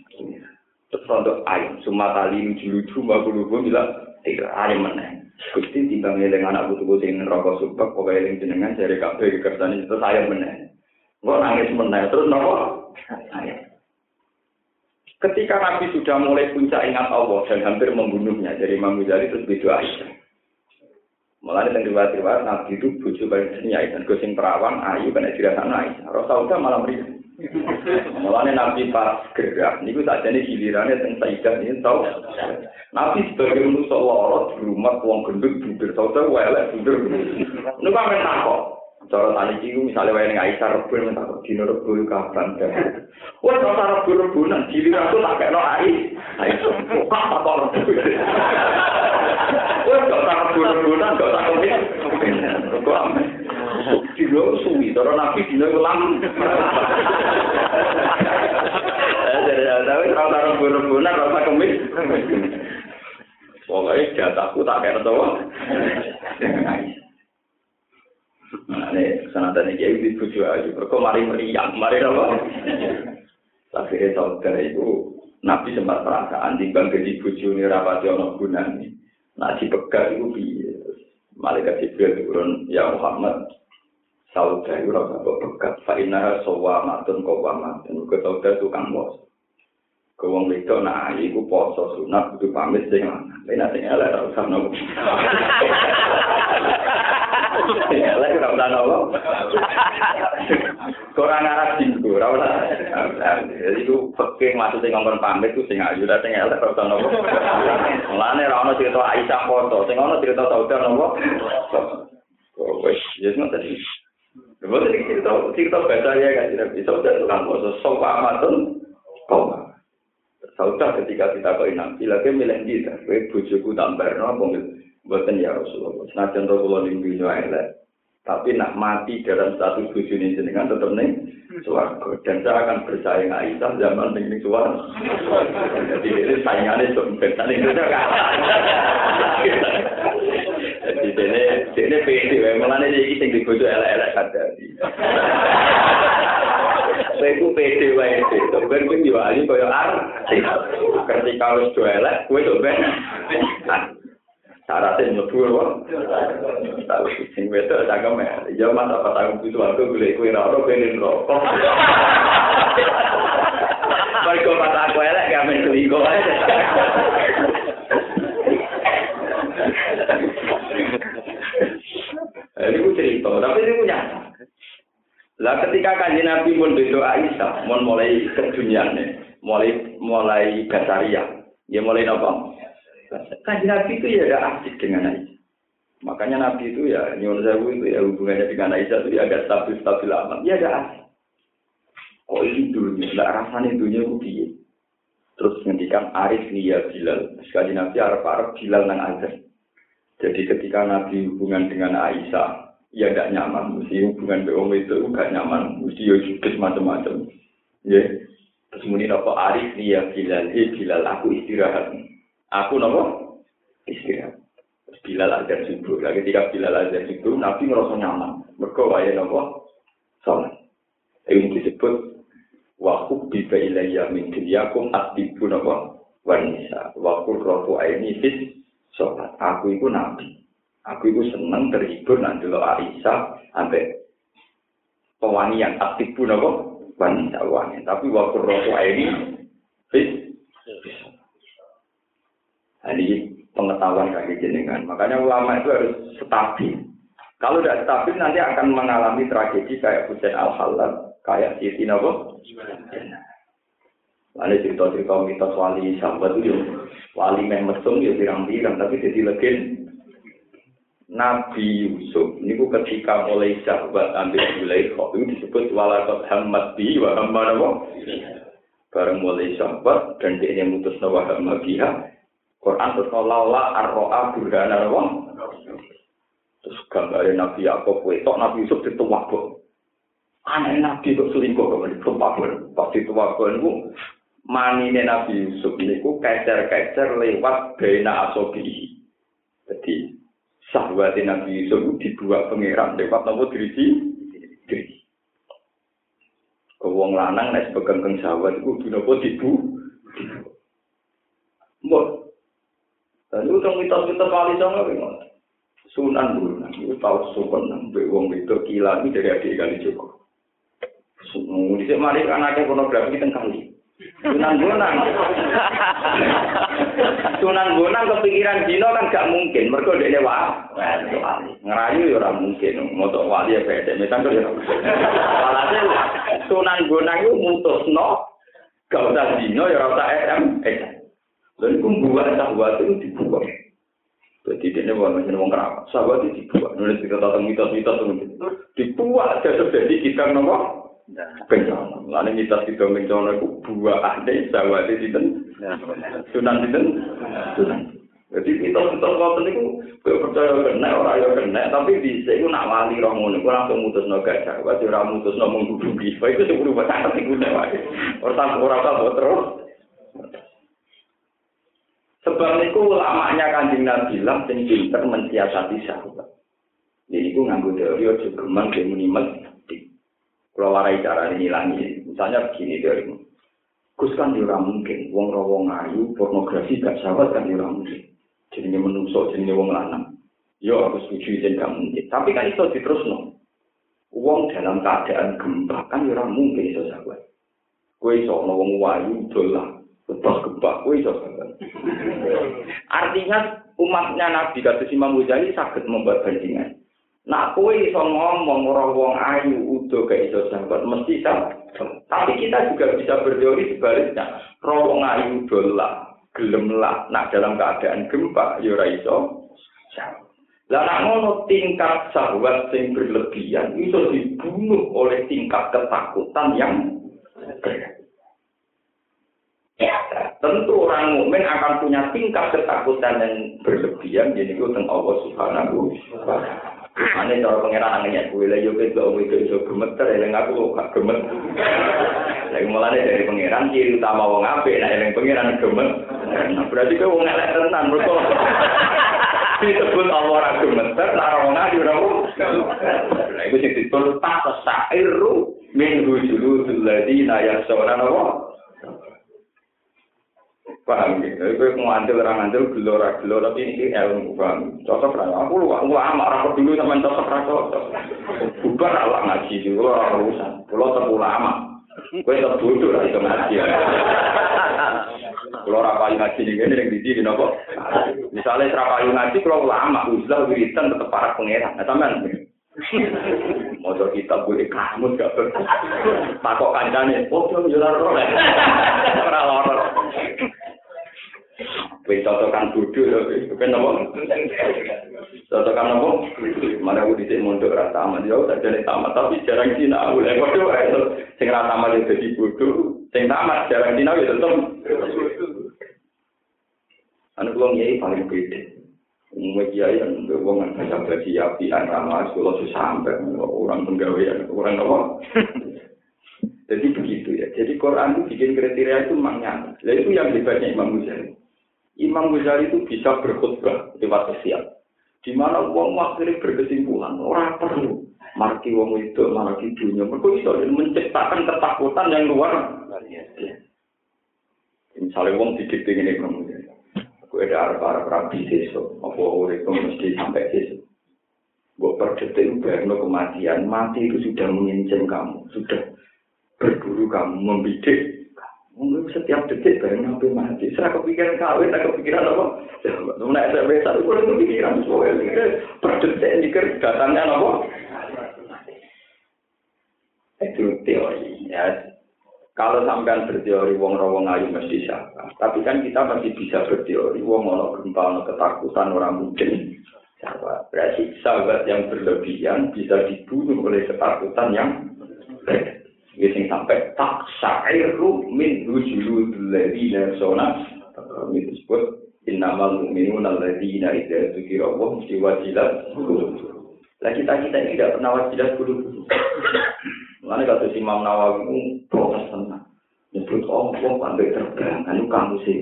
Terus untuk ayam, semua tali lucu-lucu, mbak bulu bilang, tiga ayam mana? Gusti timbang eling anak butuh yang rokok subak, pokoknya eling jenengan, cari kafe kersane itu ayam mana? Gue nangis mana? Terus nopo? Ayam. Ketika Nabi sudah mulai puncak ingat Allah dan hampir membunuhnya dari Imam Ghazali terus beda Aisyah. Mulai dengan riwayat-riwayat Nabi itu bujuk paling seni Aisyah. Gosing perawan, ayu, kena dirasa Aisyah. Rasulullah malam meriah. Mulane Nabi pas gerak, niku tak jadi gilirannya tentang Sayyidah ini tahu. Nabi sebagai manusia lorot di rumah uang gendut budur, tahu welek budur. Niku kan. Cara tani iki misale wayahe ning Aisyah rebo nang tak dino rebo kapan ta. Wes ora tak rebo rebo nang diri aku tak kekno ai. Ai sumpuk apa to rebo. Wes tak rebo rebo nang gak tak ngerti. Kok ame. Dino suwi cara nabi dino kelam. Tapi kalau tak rebo rebo nang rasa kemis. Pokoknya jatahku tak kekno to. Ini sanatan ini di tujuh aja. Kok mari meriang, mari apa? Tapi saudara itu Nabi sempat perasaan di bang gaji buju ini rapati ono gunanya. Nah dipegat itu biar malaikat Jibril turun ya Muhammad sauda itu rasa kok bekat fa'ina sowa matun kowa matun ke sauda tukang bos ke wong itu nah iku poso sunat itu pamit sing tapi nanti elek ora usah nopo (laughs) elek ora usah nopo kurang arah singgu ora usah jadi itu peke maksudnya ngomong pamit itu sing ayu lah sing elek ora usah nopo mulane ora ono cerita Aisyah foto sing ono cerita sauda nopo wes yes ngoten Betul ini cerita cerita baca ya kan tidak bisa udah tukang bos sopa amatun. Koma. Saudah ketika kita kau nanti lagi milih kita, kue bujuku tambah no mobil buatan ya Rasulullah. Senajan Rasulullah di dunia elek, Tapi nak mati dalam satu bujuni jenengan tetap nih suaraku. Dan saya akan bersaing Aisyah zaman ning ning suara. Jadi ini saingannya sumpah. Tadi itu Jadi ini ini pede. Malah ini sing dibujuk elek-elek kada. Saya wae itu. Sebenarnya gue diwali kaya artis. Ketika harus jualan, gue ben. Syaratnya mlebu apa? Tahu sing wedok cangkem ya. Ya mas apa tanggung itu aku golek kowe ora ora pengen rokok. Mergo pas aku elek gak men selingkuh aja. Ini ku cerita, tapi ini punya. Lah ketika kanjeng Nabi pun berdoa Aisyah, mau mulai keduniaan mulai mulai basaria, ya mulai nopo? Kaji Nabi itu ya ada asik dengan Aisyah. Makanya Nabi itu ya, nyuruh saya itu ya hubungannya dengan Aisyah itu ya agak stabil-stabil amat. Ya ada asik. Oh ini dunia, enggak rasanya dunia itu. Terus ngendikan Arif nih ya Bilal. Sekali Nabi Arab-Arab Bilal nang azan. Jadi ketika Nabi hubungan dengan Aisyah, ya gak nyaman. Mesti hubungan BOM itu gak nyaman. Mesti ya juga macam-macam. Ya. Terus kemudian apa Arif ya Bilal. Eh Bilal, aku istirahat. Aku nopo istirahat. Bilal azan subuh. Lah ketika Bilal azan subuh, Nabi ngerasa nyaman. Mereka wae nopo salat. Ini disebut wa hubbiba ilayya min dunyakum asbibu nopo wanisa. Wa qurratu aini fis salat. Aku itu Nabi. Aku itu seneng terhibur nanti lo Aisyah sampai pewangian aktif pun apa wanita wanita tapi waktu rokok ini fit ini pengetahuan kaki jenengan. Makanya ulama itu harus stabil. Kalau tidak stabil nanti akan mengalami tragedi kayak Husain al halal kayak Siti Nabo. Lalu cerita-cerita mitos wali sahabat itu, wali meh mesum ya pirang-pirang, tapi jadi legend. Nabi Yusuf ini ketika mulai sahabat ambil mulai kok itu disebut walakot hamad bi wa hamad Bareng mulai sahabat dan dia mutus nawa hamad Quran terus laula arroa burhana apa? Terus gambarnya Nabi Yakob, tok Nabi Yusuf itu wakbo. Aneh Nabi kok selingkuh kok di wakbo. Pas itu wakbo itu manine Nabi Yusuf ini ku kecer-kecer lewat bena asobi. Jadi sahabatnya Nabi Yusuf itu dibuat pangeran lewat nopo dirisi. Dirisi. Kewong lanang nek sebagai keng sahabat itu dinopo dibu. Mbok Lalu utang kita kita kali sama bingung. Sunan bulan, itu tahu sukan nang wong itu kila ini dari adik kali joko. Semua di sini mari anaknya pornografi kita kali. Sunan Bonang. Sunan Bonang kepikiran Dino kan gak mungkin. mergo dia wae. ngerayu ya ora mungkin. Motok wali ya beda. Misalnya dia orang. Sunan Bonang itu mutusno. Gak usah Dino ya orang tak Eh, Itu membuat sahabat itu dibuang. Jadi dia bukan macam orang keramat. Sahabat itu dibuang. Nulis kita tentang mitos-mitos itu. Dibuang aja terjadi kita nomor bencana. Lalu mitos kita bencana itu buah ada sahabat itu sunan itu sunan. Jadi mitos-mitos kau itu gue percaya kena orang yang kena, tapi bisa itu nak wali roh ngono, gue langsung mutus no gajah, gue orang mutus no menggudugi, itu sebelum baca hati gue Orang orang tahu terus. Sebab itu ulamanya kanjeng Nabi bilang sing pinter mensiasati sahabat. Jadi itu nganggo teori ojo geman ke mesti. Kalau warai cara ini lagi, misalnya begini teori. Gus kan dia mungkin, wong rawong ayu, pornografi gak sahabat kan dia mungkin. Jadi menusuk, jadi wong lanang. Yo aku setuju itu gak mungkin. Tapi kan itu terus no. Wong dalam keadaan gempa kan dia mungkin itu sahabat. Kue iso wong wayu dolah Lepas gebak, wih Artinya umatnya Nabi kata Imam Ghazali sakit membuat bandingan. Nak kue iso ngomong orang wong ayu udah ke iso sahabat mesti sama. Tapi kita juga bisa berteori sebaliknya. Rawong ayu dolah, gelemlah. Nak dalam keadaan gempa, yura ya iso Lah nak ngono tingkat sahabat yang berlebihan itu dibunuh oleh tingkat ketakutan yang. Tentu orang mukmin akan punya tingkat ketakutan yang berlebihan jadi itu tentang Allah Subhanahu. Ane cara pangeran anginnya gue lah yo ketok itu iso gemeter eling aku gak gemet. Lagi mulane dari pangeran ciri utama wong apik nek eling pangeran gemet. Berarti kowe wong elek tenan mergo disebut Allah ora gemeter lara wong ayu ora. Lah iku sing disebut ta sairu min hujulul ladina yasawna Allah. Paham gitu. Itu ngandel orang ngandel gelora gelora tapi ini ilmu paham. Cocok lah. Aku lu aku amak rapor dulu sama cocok ra cocok. Bubar ala ngaji dulu orang urusan. Kalau tetap ulama. Gue tetap bodoh lah itu ngaji. Kalau rapayu ngaji nih ini yang di sini nopo. Misalnya rapayu ngaji kalau ulama uzlah wiritan tetap para pangeran. Nah teman. Mojo kita boleh kamu gak. Takok kancane, oh yo yo ora ora. Ora Wis cocokan bodho ya, ben apa? Cocokan apa? Mana aku dhisik mondok ra tamat ya, tak jane tamat tapi jarang sinau. Lah padha wae sing ra tamat ya dadi bodho, sing tamat jarang sinau ya tetep. Anu wong yai paling beda. Umumnya kiai yang berhubungan dengan bagi api, sekolah sampai orang penggawean, orang apa? Jadi begitu ya. Jadi Quran itu bikin kriteria itu nyata. Nah, itu yang hebatnya Imam Ghazali. Imam Ghazali itu bisa berkhutbah lewat sosial. Di mana uang akhirnya berkesimpulan, orang perlu marki uang itu, marki dunia. Mereka bisa menciptakan ketakutan yang luar. Misalnya uang didikti ini Imam Ghazali. Aku ada arah-arah rabi sesu, apa itu mesti sampai sesu. Gue per detik bayangno kematian, mati itu sudah mengincin kamu, sudah berburu kamu, membidik Mungkin setiap detik bareng sampai mati. Saya kepikiran kawin, saya kepikiran apa? Saya biasa itu boleh kepikiran soalnya. Per detik mikir datangnya apa? Itu teori. Ya. Kalau sampean berteori wong rawong ayu mesti siapa. Tapi kan kita masih bisa berteori wong ono gempa ono ketakutan orang mungkin siapa. Berarti sahabat yang berlebihan bisa dibunuh oleh ketakutan yang baik. sing sampai tak syairu min wujudul ladina sona. Itu disebut innamal mu'minun alladzina idza dzukira Allah mesti wajilat lah kita kita ini tidak pernah wajilat dulu mana kata si Imam Nawawi itu protes tenang nyebut oh wong pandai terbang anu kamu sih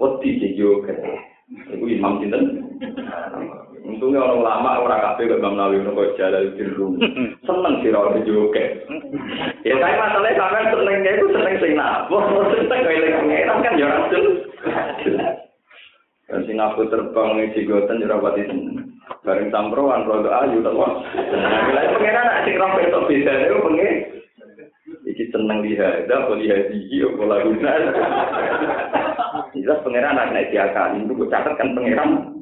wedi jadi itu Imam Sinten Untungnya orang lama orang kafe ke Imam Nawawi nopo jalan di rumah. Seneng sih orang juga. Ya tapi masalahnya sampai senengnya itu seneng sing nabo, seneng kayak lagi ngeran kan ya rasul. Dan Singapura terbang di Cigotan jadi rapati seneng. Bareng samproan rodo ayu tau. Nah, lagi pengenan asik roh itu bisa itu pengen. Iki seneng boleh lihat gigi, pola guna. Jelas pengeran anak diakali, itu catat kan pengeran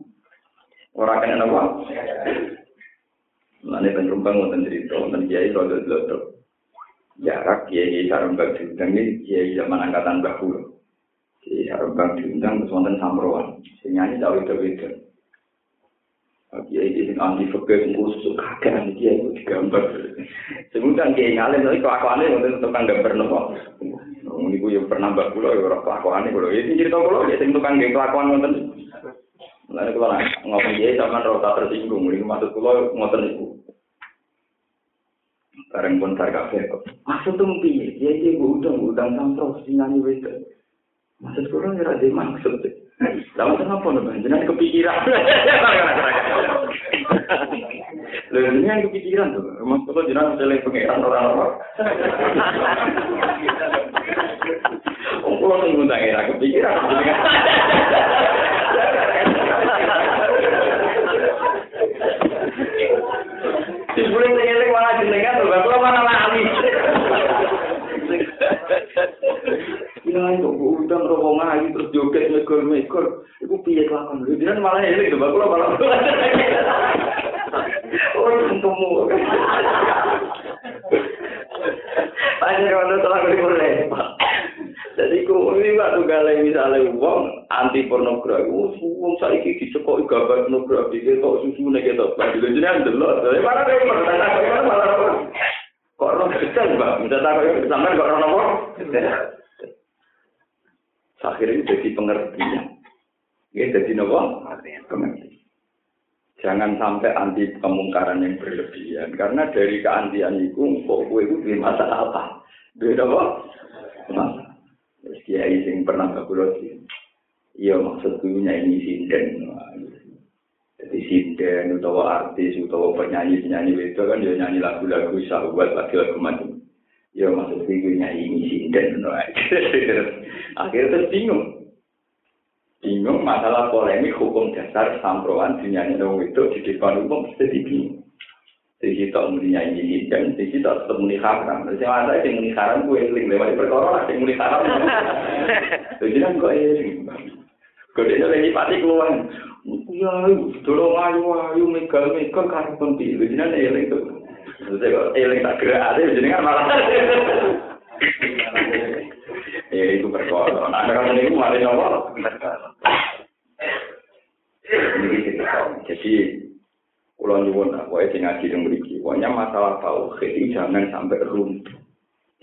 ora kena nopo. Mane ben rumpang wonten crito, wonten kiai rada dodo. Jarak kiai iki sarung bab diundang iki kiai zaman angkatan bahulu. Kiai sarung diundang terus wonten samroan, sing nyanyi dawuh dewe. Kiai iki sing anti fakir sing kusuk kakek anti kiai iki gambar. Sebutan kiai ngalem tapi kelakuane wonten tukang gambar napa. Niku gue yang pernah mbak pulau, ya orang kelakuan nih, gue ini cerita pulau, ya sing tukang geng kelakuan wonten Mulane kula ngopi dhewe sampean rasa tersinggung, lha maksud kula ngoten niku. Bareng pun tak kafe kok. Maksud tuh mungkin dia dia butuh utang sampai singan ini wes. Maksud kula ora dhewe maksud. Lah wonten apa lho jenengan kepikiran. Lha jenengan kepikiran to, maksud kula jenengan oleh pengeran orang-orang. Kok kula ngundang era kepikiran jenengan. Disuling tinggalin mana jenengan, lho, kalau mana nali. Ya, itu buhutan rokongan lagi, terus joget, mekor-mekor. Iku piye kelakon. Dia malah hilang, lho, kalau malah. (laughs) Oh, ketemu. Tanya ora ada salah Jadi pak tunggale misalnya uang anti pornografi, uang saya ini dicekok gambar pornografi, kita susu nih kita, bagi jenengan delok, dari mana deh, mana malah apa? Kok orang kecil mbak, minta tak kau sampai kok orang apa? Akhirnya jadi pengertian, ya jadi nopo, jangan sampai anti kemungkaran yang berlebihan. Karena dari keantian itu kok gue itu di masa apa? Beda apa? Masa terus kiai sing pernah kabulo sih iya maksud gue nyanyi sinden. Jadi sinden utawa artis utawa penyanyi penyanyi itu kan dia nyanyi lagu-lagu sahabat lagu-lagu macam. Ya maksud gue nyanyi sinden. (laughs) Akhirnya terus bingung. Bingung masalah polemik hukum dasar samproan dinyanyi dong itu di depan umum jadi bingung jadi kita muni nyanyi dan jadi kita tetap muni haram. Jadi masa yang muni haram gue eling. Lewat perkara lah yang muni haram. Jadi kan gue eling? Gue dia lagi pati keluar ya dulu ayu ayu megal megal kan penting jadi kan eling tuh. Jadi eling tak gerak aja jadi kan malah. Ya (laughs) itu perkara. Nah, kalau ini malah nopo Jadi pulau nyuwun lah, sing ngaji yang beriki. Pokoknya masalah tauhid ini jangan sampai runtuh.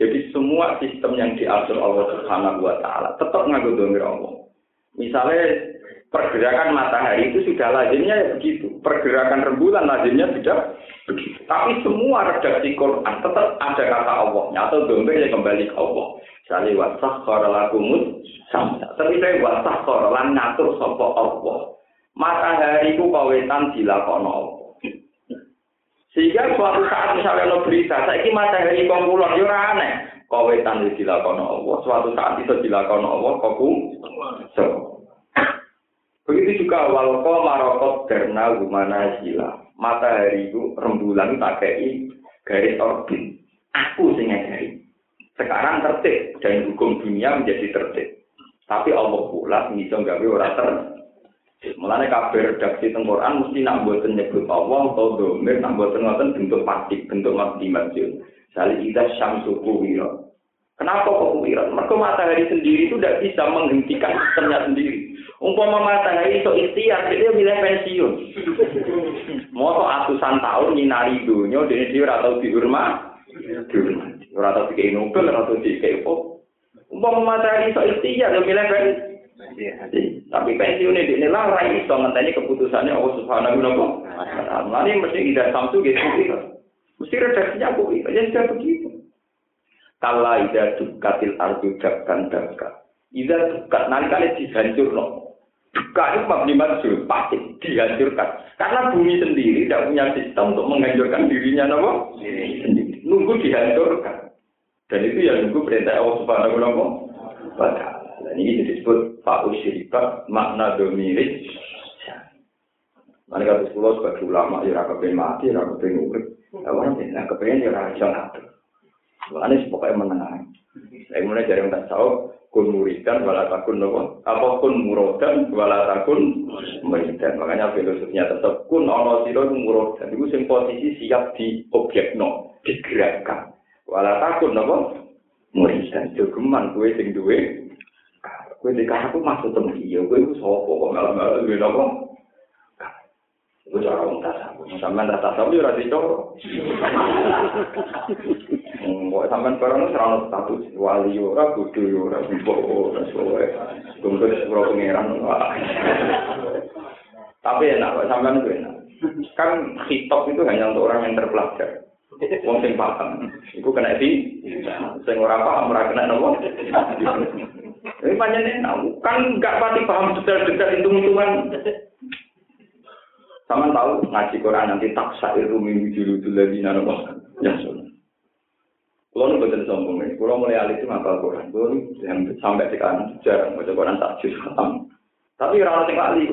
Jadi semua sistem yang diatur Allah Subhanahu wa taala tetap nganggo domir Allah. Misalnya pergerakan matahari itu sudah lazimnya ya begitu. Pergerakan rembulan lazimnya sudah begitu. Tapi semua redaksi Quran tetap ada kata Allahnya atau domir yang kembali ke Allah. Misalnya wasah korelakumut sama. Tapi saya wasah korelan ngatur sopo Allah. Matahari itu kawetan dilakono Allah. Sehingga suatu saat misalnya lo berita, saya ini matahari kumpulan, ya aneh. Kawetan itu dilakono Allah, suatu saat itu dilakono Allah, koku. So. Begitu juga walko marokot karena gimana sila. Matahari itu rembulan kayak garis orbit. Aku sing ngajari. Sekarang tertib dan hukum dunia menjadi tertib. Tapi Allah pula bisa gawe ora tertib. Mulane kabeh redaksi teng Quran mesti nak mboten nyebut Allah atau domir nak mboten ngoten bentuk pasti bentuk maksimajun. Sali ida syamsu kuwira. Kenapa kok kuwira? Mereka matahari sendiri itu tidak bisa menghentikan sistemnya sendiri. Umpama matahari itu ikhtiar, dia milih pensiun. Mau atusan tahun nyinari dunia, dia dia atau dihormat, dihormati. Ora tau dikei Nobel, ora tau dikei. Umpama matahari itu ikhtiar, dia milih pensiun. Tapi pensiun ini lah rai iso ngenteni keputusannya Allah Subhanahu wa taala. Ini mesti tidak samsu gitu. Mesti redaksinya aku itu ya sudah begitu. Kala ida dukatil ardu dakkan dakka. Ida dukat nanti kali dihancur no. Duka itu mabni maksud pasti dihancurkan. Karena bumi sendiri tidak punya sistem untuk menghancurkan dirinya nopo sendiri. Nunggu dihancurkan. Dan itu ya nunggu perintah Allah Subhanahu wa taala. Dan ini disebut Pak Usyrikat makna domirik. Mana kata sekolah sebagai ulama, ya raka pengen mati, ya raka pengen urip. Ya orang pengen, kepengen ya raka ngatur. Makanya pokoknya menenang. Saya mulai dari yang tak tahu, kun muridan, wala takun nopo. Apa kun murodan, wala takun muridan. Makanya filosofinya tetap kun ono siro murodan. Itu sing posisi siap di objek no, digerakkan. Wala takun nopo. Muridan. Jogeman kue sing duwe Kue di aku maksud temen iya, kue itu sopo kok malam-malam gue nopo. Gue cara orang tasabu, sampean tak tasabu ya rasi coro. Kok sampean barang serang status wali ora kudu ora bimbo ora soe. Tunggu di sepuluh pengiran. Tapi enak, sampean gue enak. Kan hitop itu hanya untuk orang yang terpelajar. Wong sing paham, iku kena di, sing ora paham ora kena nopo. Ini panjangnya kan nggak pasti paham detail-detail hitung-hitungan. Sama tahu ngaji Quran nanti tak sair rumi wujud lagi nana Ya sudah. Kalau nu betul sombong ini, kalau mulai alih itu ngapal Quran, kalau yang sampai sekarang jarang baca Quran tak khatam. Tapi orang yang lali,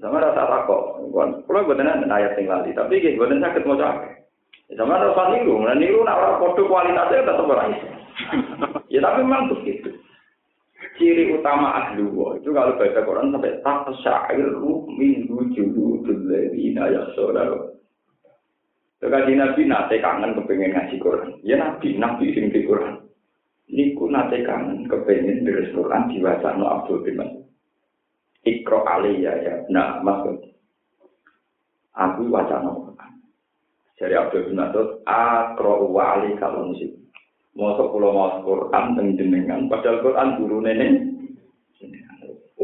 sama rasa takut. Kalau betul ayat yang lali, tapi gitu betul sakit mau capek. Sama rasa niru, nah niru nak orang kode kualitasnya tetap orang Ya tapi memang begitu ciri utama ahli wa itu kalau baca Quran sampai tak syairu min wujudul ladina yasura. Kaji Nabi nate kangen kepengen ngaji Quran. Ya Nabi, Nabi sing di Quran. Niku nate kangen kepengen deres Quran diwaca no Abdul bin. Ikro aliyah ya, nah maksud. Aku waca no Quran. Jadi Abdul bin Mas'ud, akro wali kalau musik. Mosok kula maos Quran teng jenengan, padahal Quran guru nenek.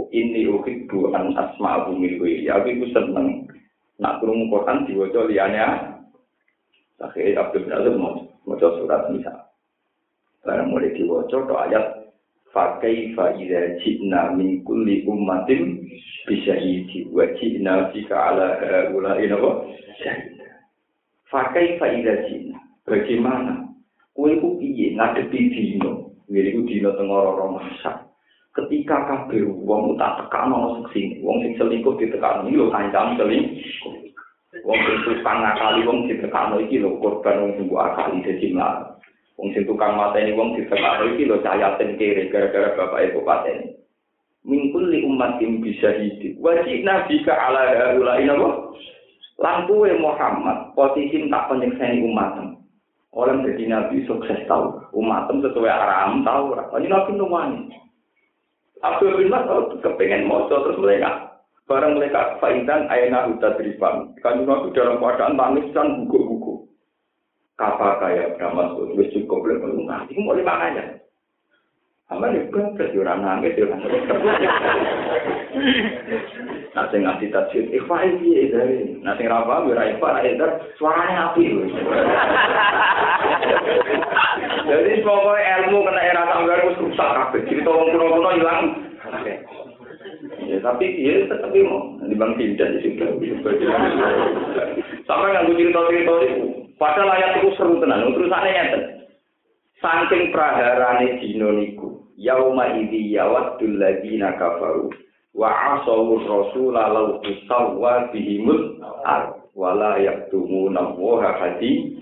Ini ukit bu an asma milwi. Ya aku itu seneng Nak krungu Quran diwaca liyane Akhirnya Abdul bin Azim maca surat Nisa. Barang mulai diwaca to ayat Fakai fa'idha jibna min kulli ummatin bisyahidi wa jibna jika ala ulai apa? Syahida. Fakai fa'idha jibna. Bagaimana? Kue ku piye ngadepi dino. Wiri ku dino tengoro masak. Ketika kabeh wong tak tekan ono sing wong sing selingkuh ditekan iki lho kancam selingkuh. Wong sing tukang ngakali wong ditekano iki lho korban wong sing akali dadi mlaku. Wong sing tukang mateni wong ditekano iki lho cayaten kere gara-gara bapak ibu pateni. Mingkul li umat yang bisa hidup. Wajib nabi ke ala haula ina Lampu Muhammad posisi tak penyekseni umatem. Orang jadi nabi sukses tahu. Umatem sesuai aram tahu. Ini nabi numani. Abdul bin Mas'ud kepengen moco terus mereka barang mereka faidan ayana huta drifam kan nabi dalam keadaan manis dan buku-buku Kapa kaya Mas'ud wis cukup melunga iku mau lima aja Amal itu kan orang nangis, nangis. Nah, sing ngasih tajwid, ikhfa iki dari. Nah, sing rapa, wira ikhfa, nah, itu suaranya api. Jadi pokoknya ilmu kena era tanggal itu rusak kabeh. Jadi tolong kuno-kuno hilang. Ya, tapi dia tetap mau di bang tidak di situ. Sampai nggak cerita-cerita itu. Padahal ayat itu seru tenan. Terus aneh ngeten. Saking praharane dino niku, yauma idzi yawaddul ladina kafaru. Wa asawu rasul lalau tusawwa bihimul ar wala yaktumuna wa hadi.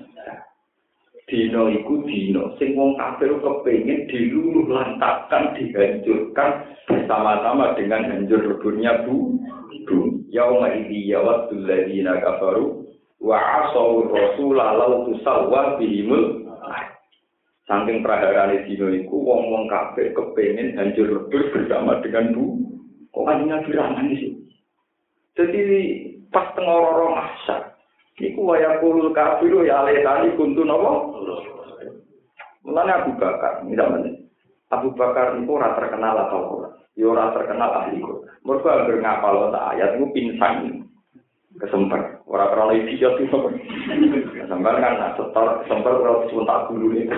Dino iku dino sing wong kafir kepengin diluluh lantakan dihancurkan bersama-sama dengan hancur leburnya bu bu. Yauma idzi yawaddul ladina kafaru. Wa asawu rasul lalau tusawwa bihimul Saking praharane dino iku wong-wong kabeh kepengin hancur lebur bersama dengan Bu. Kok kanjeng Nabi sih? Jadi pas tengororo mahsyar iku waya kulul kafiru ya tadi kuntu napa? Mulane Abu Bakar, misalnya Abu Bakar itu ora terkenal atau ora. Ya ora terkenal ahli kok. Mergo anggere ngapal ayat iku pinsang. Kesempat. Orang krono idiot itu. Sampai kan setor semper kalau sebentar dulu itu.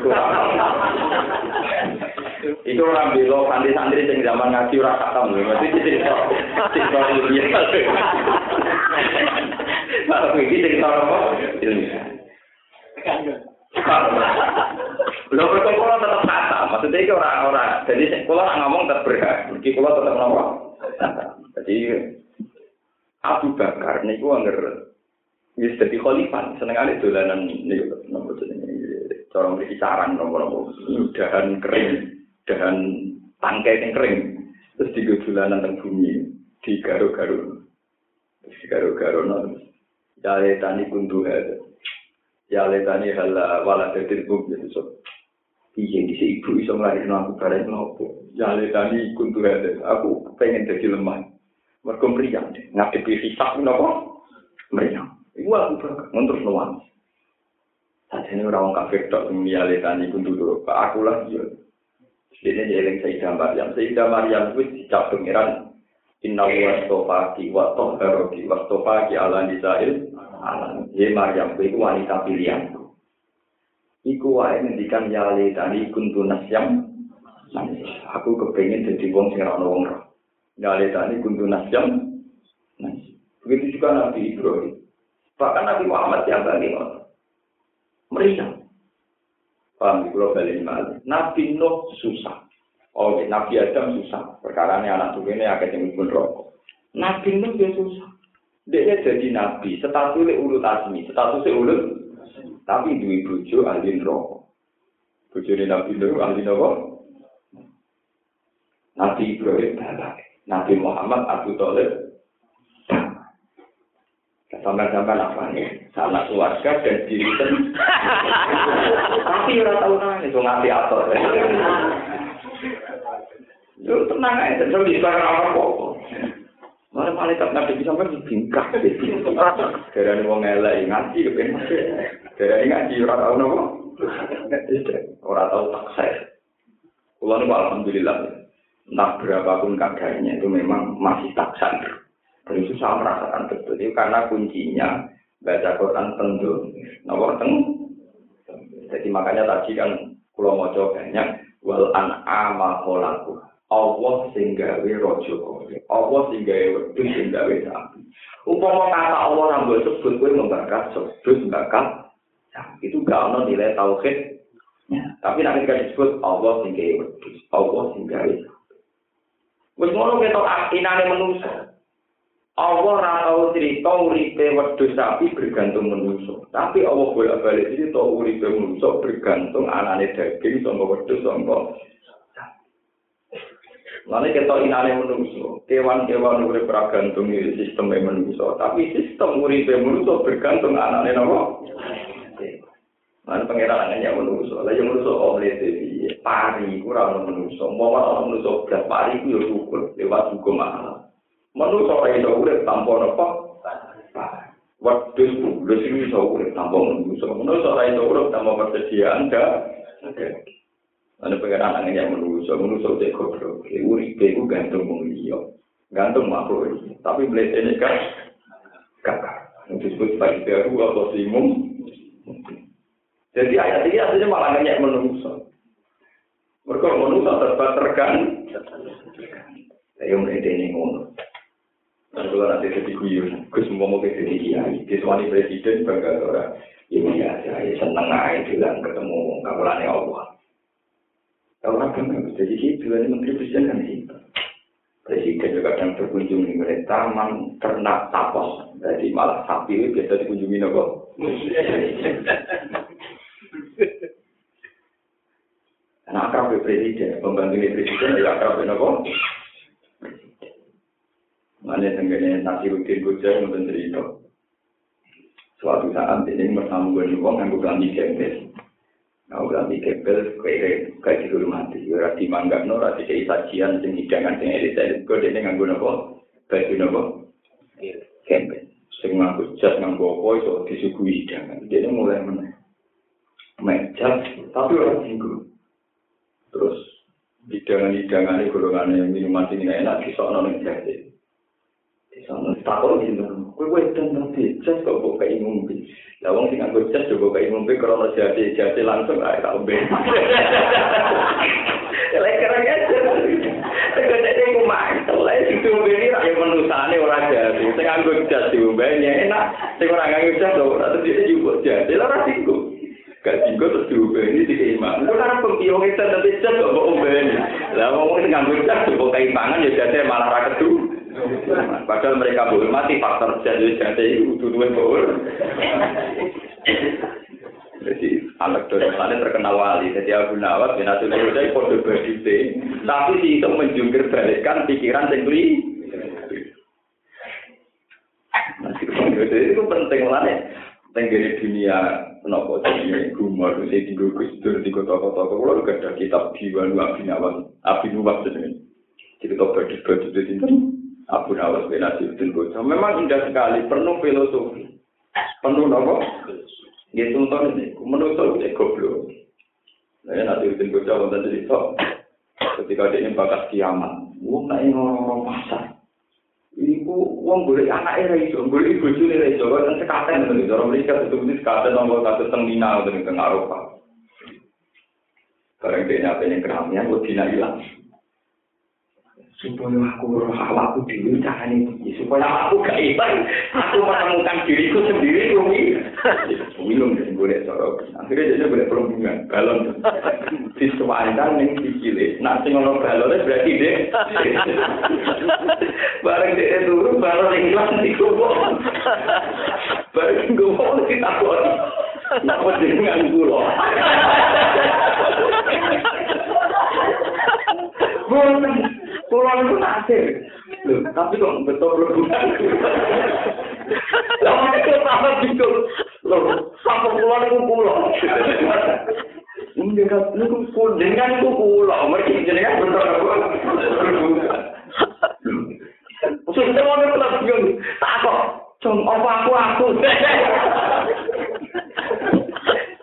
Itu orang belo santri-santri yang zaman ngaji ora katam lho. Berarti cerita cerita ilmiah. Kalau iki cerita apa? Ilmiah. Lho kok kula tetep kata, maksudnya iki ora-ora. Jadi kula ngomong tetep berhak. Iki kula tetep ngomong. Jadi Abu Bakar niku anggar Wis dadi khalifah, senengane dolanan niku nomor jenenge cara mriki saran nomor-nomor dahan kering, dahan tangkai yang kering. Terus digo dolanan teng bumi, digaro-garo. Terus digaro-garo non. Ya tani kuntu ada. Ya tani hala wala tetir bum jadi so. Iya di ibu iso ngelahirno aku bareng nopo. Ya tani kuntu ada. Aku pengen jadi lemah. Mergo mriyang ngadepi hisab nopo? Mriyang. Iku aku berangkat, ngontrol nuan. Saja ini orang kafir tak miale tani pun dulu. Aku lah dia. Ini jeling Sayyidah Maryam. Sayyidah Maryam itu dicap pengiran. Inna wa stofaki wa toharoki wa stofaki ala nisail. Ya Maryam itu wanita pilihan. Iku wae ngendikan yale tani kuntu nasyam. Aku kepengen jadi wong sing ora wong roh. Yale tani kuntu nasyam. Begitu juga Nabi Ibrahim. Bahkan Nabi Muhammad yang bagi meriah. Paham di pulau Bali Nabi Nuh susah. Oh, Nabi Adam susah. Perkara ini anak tuh ini agak yang pun rokok. Nabi Nuh dia susah. Dia jadi nabi. Statusnya ulut asmi. Statusnya ulut. Tapi dua bujo ahli rokok. Bujo Nabi Nuh ahli rokok. Nabi Ibrahim Nabi Muhammad Abu Talib Sampai-sampai apa nih? Salah keluarga dan diri. Tapi orang tahu nangis, itu ngerti apa? Yo tenang aja, saya bisa apa kok. Malah malaikat nabi bisa kan bingkak. Dari wong elek ngaji kepen. Dari ngaji orang tahu nopo. Orang tahu takses. Kulo alhamdulillah. Nah berapapun keadaannya itu memang masih taksan. Dan itu saya merasakan betul itu karena kuncinya baca Quran tentu. Nomor teng. Jadi makanya tadi kan kalau mau coba banyak wal an'ama. Allah we rojo Allah sehingga we sehingga we sapi. Umpama kata Allah gue sebut gue membakar sebut membakar. itu gak ada nilai tauhid. Ya, tapi nanti kan disebut Allah sehingga we Allah sehingga we Wes ngono ketok inane manusia. Allah ora tau cerita uripe wedhus sapi bergantung menungso. Tapi Allah bolak-balik cerita uripe menungso bergantung anane daging sangka wedhus sangka Lalu kita inane menungso, kewan-kewan urip bergantung sistem menungso, tapi sistem urip menungso bergantung anane nopo. Lalu pengiran hanya menungso, lalu menungso oleh dewi, pari kurang menungso, mau orang menungso belas pari itu ya syukur lewat hukum Allah. Menungso ora iso urip tanpa napa? Wedhus bulus iki iso urip tanpa menungso. Menungso ora iso urip tanpa persediaan dah. Ana pengeran angin yang menungso, menungso cek goblok. Uripe iku gantung wong liya. Gantung makhluk iki. Tapi mletene kan kakak. Yang disebut sebagai baru atau simum. Jadi ayat ini artinya malah nanya menungso. Mereka menungso terbatas tergan. Ayo mulai ini ngono. Dan kalau nanti jadi guyon, Gus mau mau jadi kiai, diswani presiden bangga orang. Ya biasa, ya seneng aja bilang ketemu kawalannya Allah. Kalau orang bangga, jadi gitu, ini menteri presiden kan gitu. Presiden juga kadang berkunjung di mulai taman ternak tapos, jadi malah sapi biasa dikunjungi nopo. (laughs) Nah, akrab presiden, pembantu presiden, ya akrab nopo. Mana tenggene Nasiruddin Gojek mungkin cerita. Suatu saat ini bersama gue uang yang gue ganti gembel. Nah, ganti gembel kayak kayak di rumah mati. Ora di mangga no, ora di sajian sing hidangan sing elit elit. Gue dene nganggo nopo, baju nopo, gembel. Sing nganggo jas nganggo apa iso disuguhi hidangan. Dia mulai meneh. Mejas, tapi orang tinggal. Terus hidangan-hidangan ini golongan minuman ini enak, kisah nonton jadi. Sono takon gitu. Kowe ten nanti jas kok kok kayak ngombe. Lah wong sing nganggo jas juga kayak ngombe kalau jadi jadi langsung ae tak ombe. (laughs) Lek keren ya. Tegak nek ku mantel lek sing ombe iki ra menusane ora jadi. Sing nganggo jas diombe enak. Sing ora nganggo jas ora terus juga jadi. Lah singgung. Gak tinggal terus diubah ini di keimanan. Itu karena pempiong itu tapi jas kok mau ubah ini. Lah ngomong sing nganggo jas juga keimbangan ya jadi malah ra kedu. Padahal mereka mati faktor jadi jadi itu dua bor. Jadi anak lain terkenal wali. Jadi Abu Nawas bin Abdul Qadir kode badite. Tapi si itu menjungkir balikkan pikiran yang beli. itu penting lah Tenggiri dunia kenapa jadi gumar saya tinggal kustur di kota-kota kalau gak ada kitab diwan Abi Nawas Abi Nawas jadi cerita badut-badut itu Abu Nawas bin Asiruddin Bocah. Memang indah sekali, penuh filosofi. Penuh apa? Dia contoh ini, menurut saya goblok. Nah, Asiruddin Bocah wonten cerita ketika dia ini bakat kiamat. Wong nek ngomong pasar. iku wong golek anake ra iso golek bojone ra iso kan sekaten ngene cara mereka tutup-tutup sekaten nang kota teng Mina utawa teng Eropa. Karena dia nyatanya keramian, lebih nak hilang. supaya aku roh awakku dulu caranya begini supaya aku gak iman aku menemukan diriku sendiri rumi minum dan boleh sorok akhirnya jadinya boleh perhubungan balon. Di sepanjang yang dikili nah si ngomong balonnya berarti deh bareng dia turun balon yang hilang di bareng gue mau di takut takut dengan gue loh. Pulau itu nasir. tapi kok betul berguna. Lama itu sama gitu. Loh, sampai pulau itu pulau. Enggak, itu pun dengan itu pulau. Mereka jenengan betul. Sudah mau lebih tak kok. Cung, apa aku aku?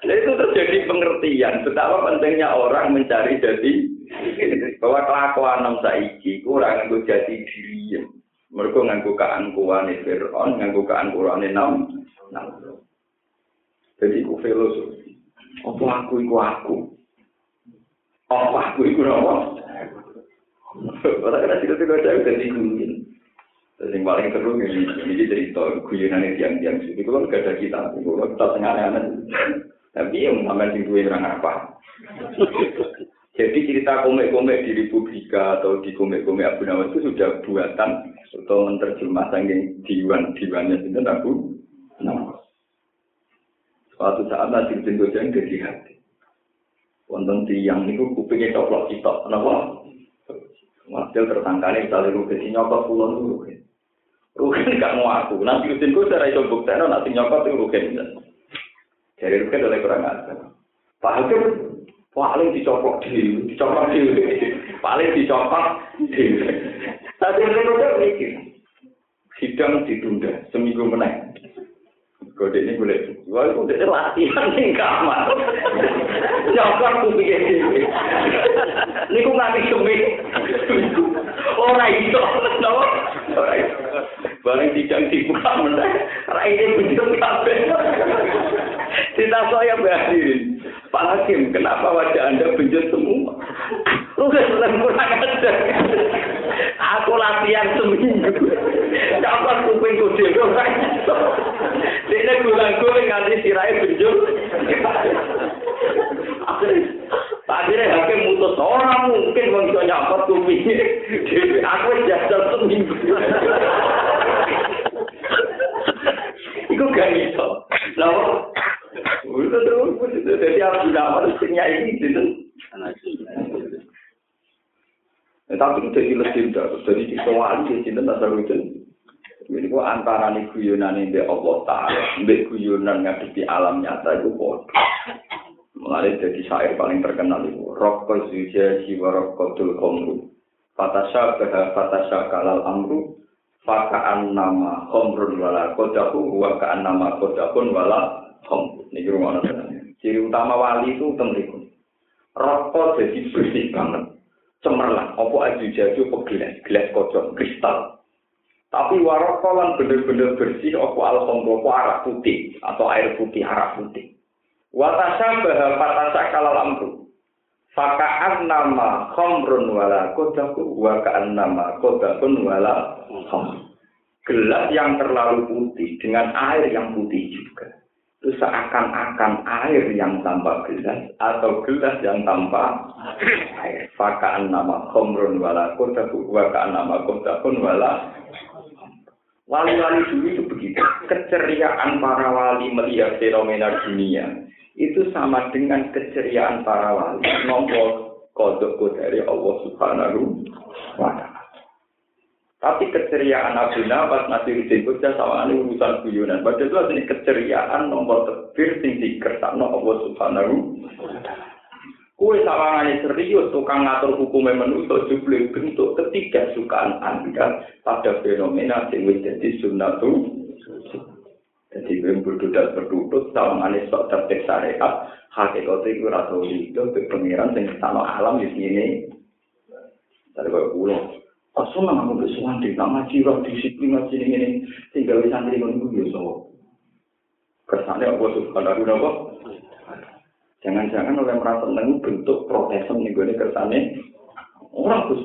itu terjadi pengertian betapa pentingnya orang mencari jadi bahwa kelakuan nom iku ora nganggo jati diri. Mergo nganggo kaangkuhane Firaun nganggo kaangkuhane nam nam jadi ku filosofi. Apa aku iku aku? Apa aku iku apa ora kena sikil sikil cewek jadi kuingin sing paling seru ini ini cerita kuyunane tiang-tiang sih itu kan ada kita kita tengah-tengah tapi yang sampai tinggi orang apa Jadi cerita komik-komik di Republika atau di komik-komik Abu Nawas itu sudah buatan atau menerjemah saking diwan-diwannya itu Abu Nawas. Suatu saat nanti bentuk yang jadi hati. Wonten tiang itu kupingnya coplok kita, kenapa? Masih tersangkanya misalnya rugi si nyokot pulau itu rugi. Rugi gak mau aku. Nanti rutin gue cara itu bukti, nanti nyokot itu rugi. Jadi rugi oleh kurang ajar. Pak Hakim paling dicopot dhewe, dicopot dhewe. paling dicopok di. Tapi menurutnya mikir, sidang ditunda seminggu menang. Kode ini boleh, wah itu udah latihan di kamar. Nyokor tuh bikin ini. Ini kok nanti Ora iso, itu, Ora iso. itu. Barang sidang dibuka menang, rakyatnya bener-bener. Tidak saya berhadirin. Pak Hakim, kenapa wajah Anda benjut semua? Gak seneng kurang aja. Aku latihan seminggu. Dapat kuping kude ora iso. Dene gulang-guling nganti sirahe benjut. Akhirnya hakim mutus orang mungkin mau nyapot kupingnya. Aku jajal seminggu. Iku gak iso. Jadi aku nama resminya ini itu. Tapi itu jadi terus, jadi di soal di sini tak seru itu. Jadi gua antara nih guyonan ini Allah Taala, mbek guyonan ngadepi alam nyata itu bodoh. Mulai jadi syair paling terkenal itu, Rokko Zuja Jiwa Rokko Dul Komru, Fatasha Beha Fatasha Kalal Amru, Fakaan nama Komrun wala kodahu, Wakaan nama kodahun wala Komrun. Ini rumah Ciri utama wali itu temriku. Rokok jadi bersih banget. Cemerlang. Apa aja jaju apa gelas. Kocok. Kristal. Tapi warokolan bener-bener bersih. Apa alhamdulillah. Apa arak putih. Atau air putih. Arak putih. Watasa bahwa patasa kalal amru. Faka'an nama khomrun wala kodaku. Waka'an nama kodakun wala khomrun. Gelas yang terlalu putih. Dengan air yang putih juga. Itu seakan-akan air yang tanpa gelas atau gelas yang tanpa air. Fakaan nama khomrun wala kota wakaan nama kota pun wala Wali-wali dulu itu begitu. Keceriaan para wali melihat fenomena dunia itu sama dengan keceriaan para wali nombor kodok dari Allah Subhanahu wa Ta'ala. Tapi keceriaan Abu Nawas Nasiruddin Bujah sama ini urusan guyonan. Padahal itu artinya keceriaan nomor terakhir sing dikersakno Allah Subhanahu Kue sawangane serius tukang ngatur hukumnya manusia jubli bentuk ketiga sukaan anda pada fenomena sing dadi sunnatu. Jadi bodoh dan berduduk sawangane sok tertib syariat hakikate iku ora tau itu pengiran sing sama alam di sini. Dari pulau Pas seneng aku wis wandi, nak ngaji roh disiplin ngaji ini ini, tinggal di santri ngono iku yo Kersane apa subhanahu wa Jangan-jangan oleh merasa seneng bentuk protesan nih gue kersane. Orang terus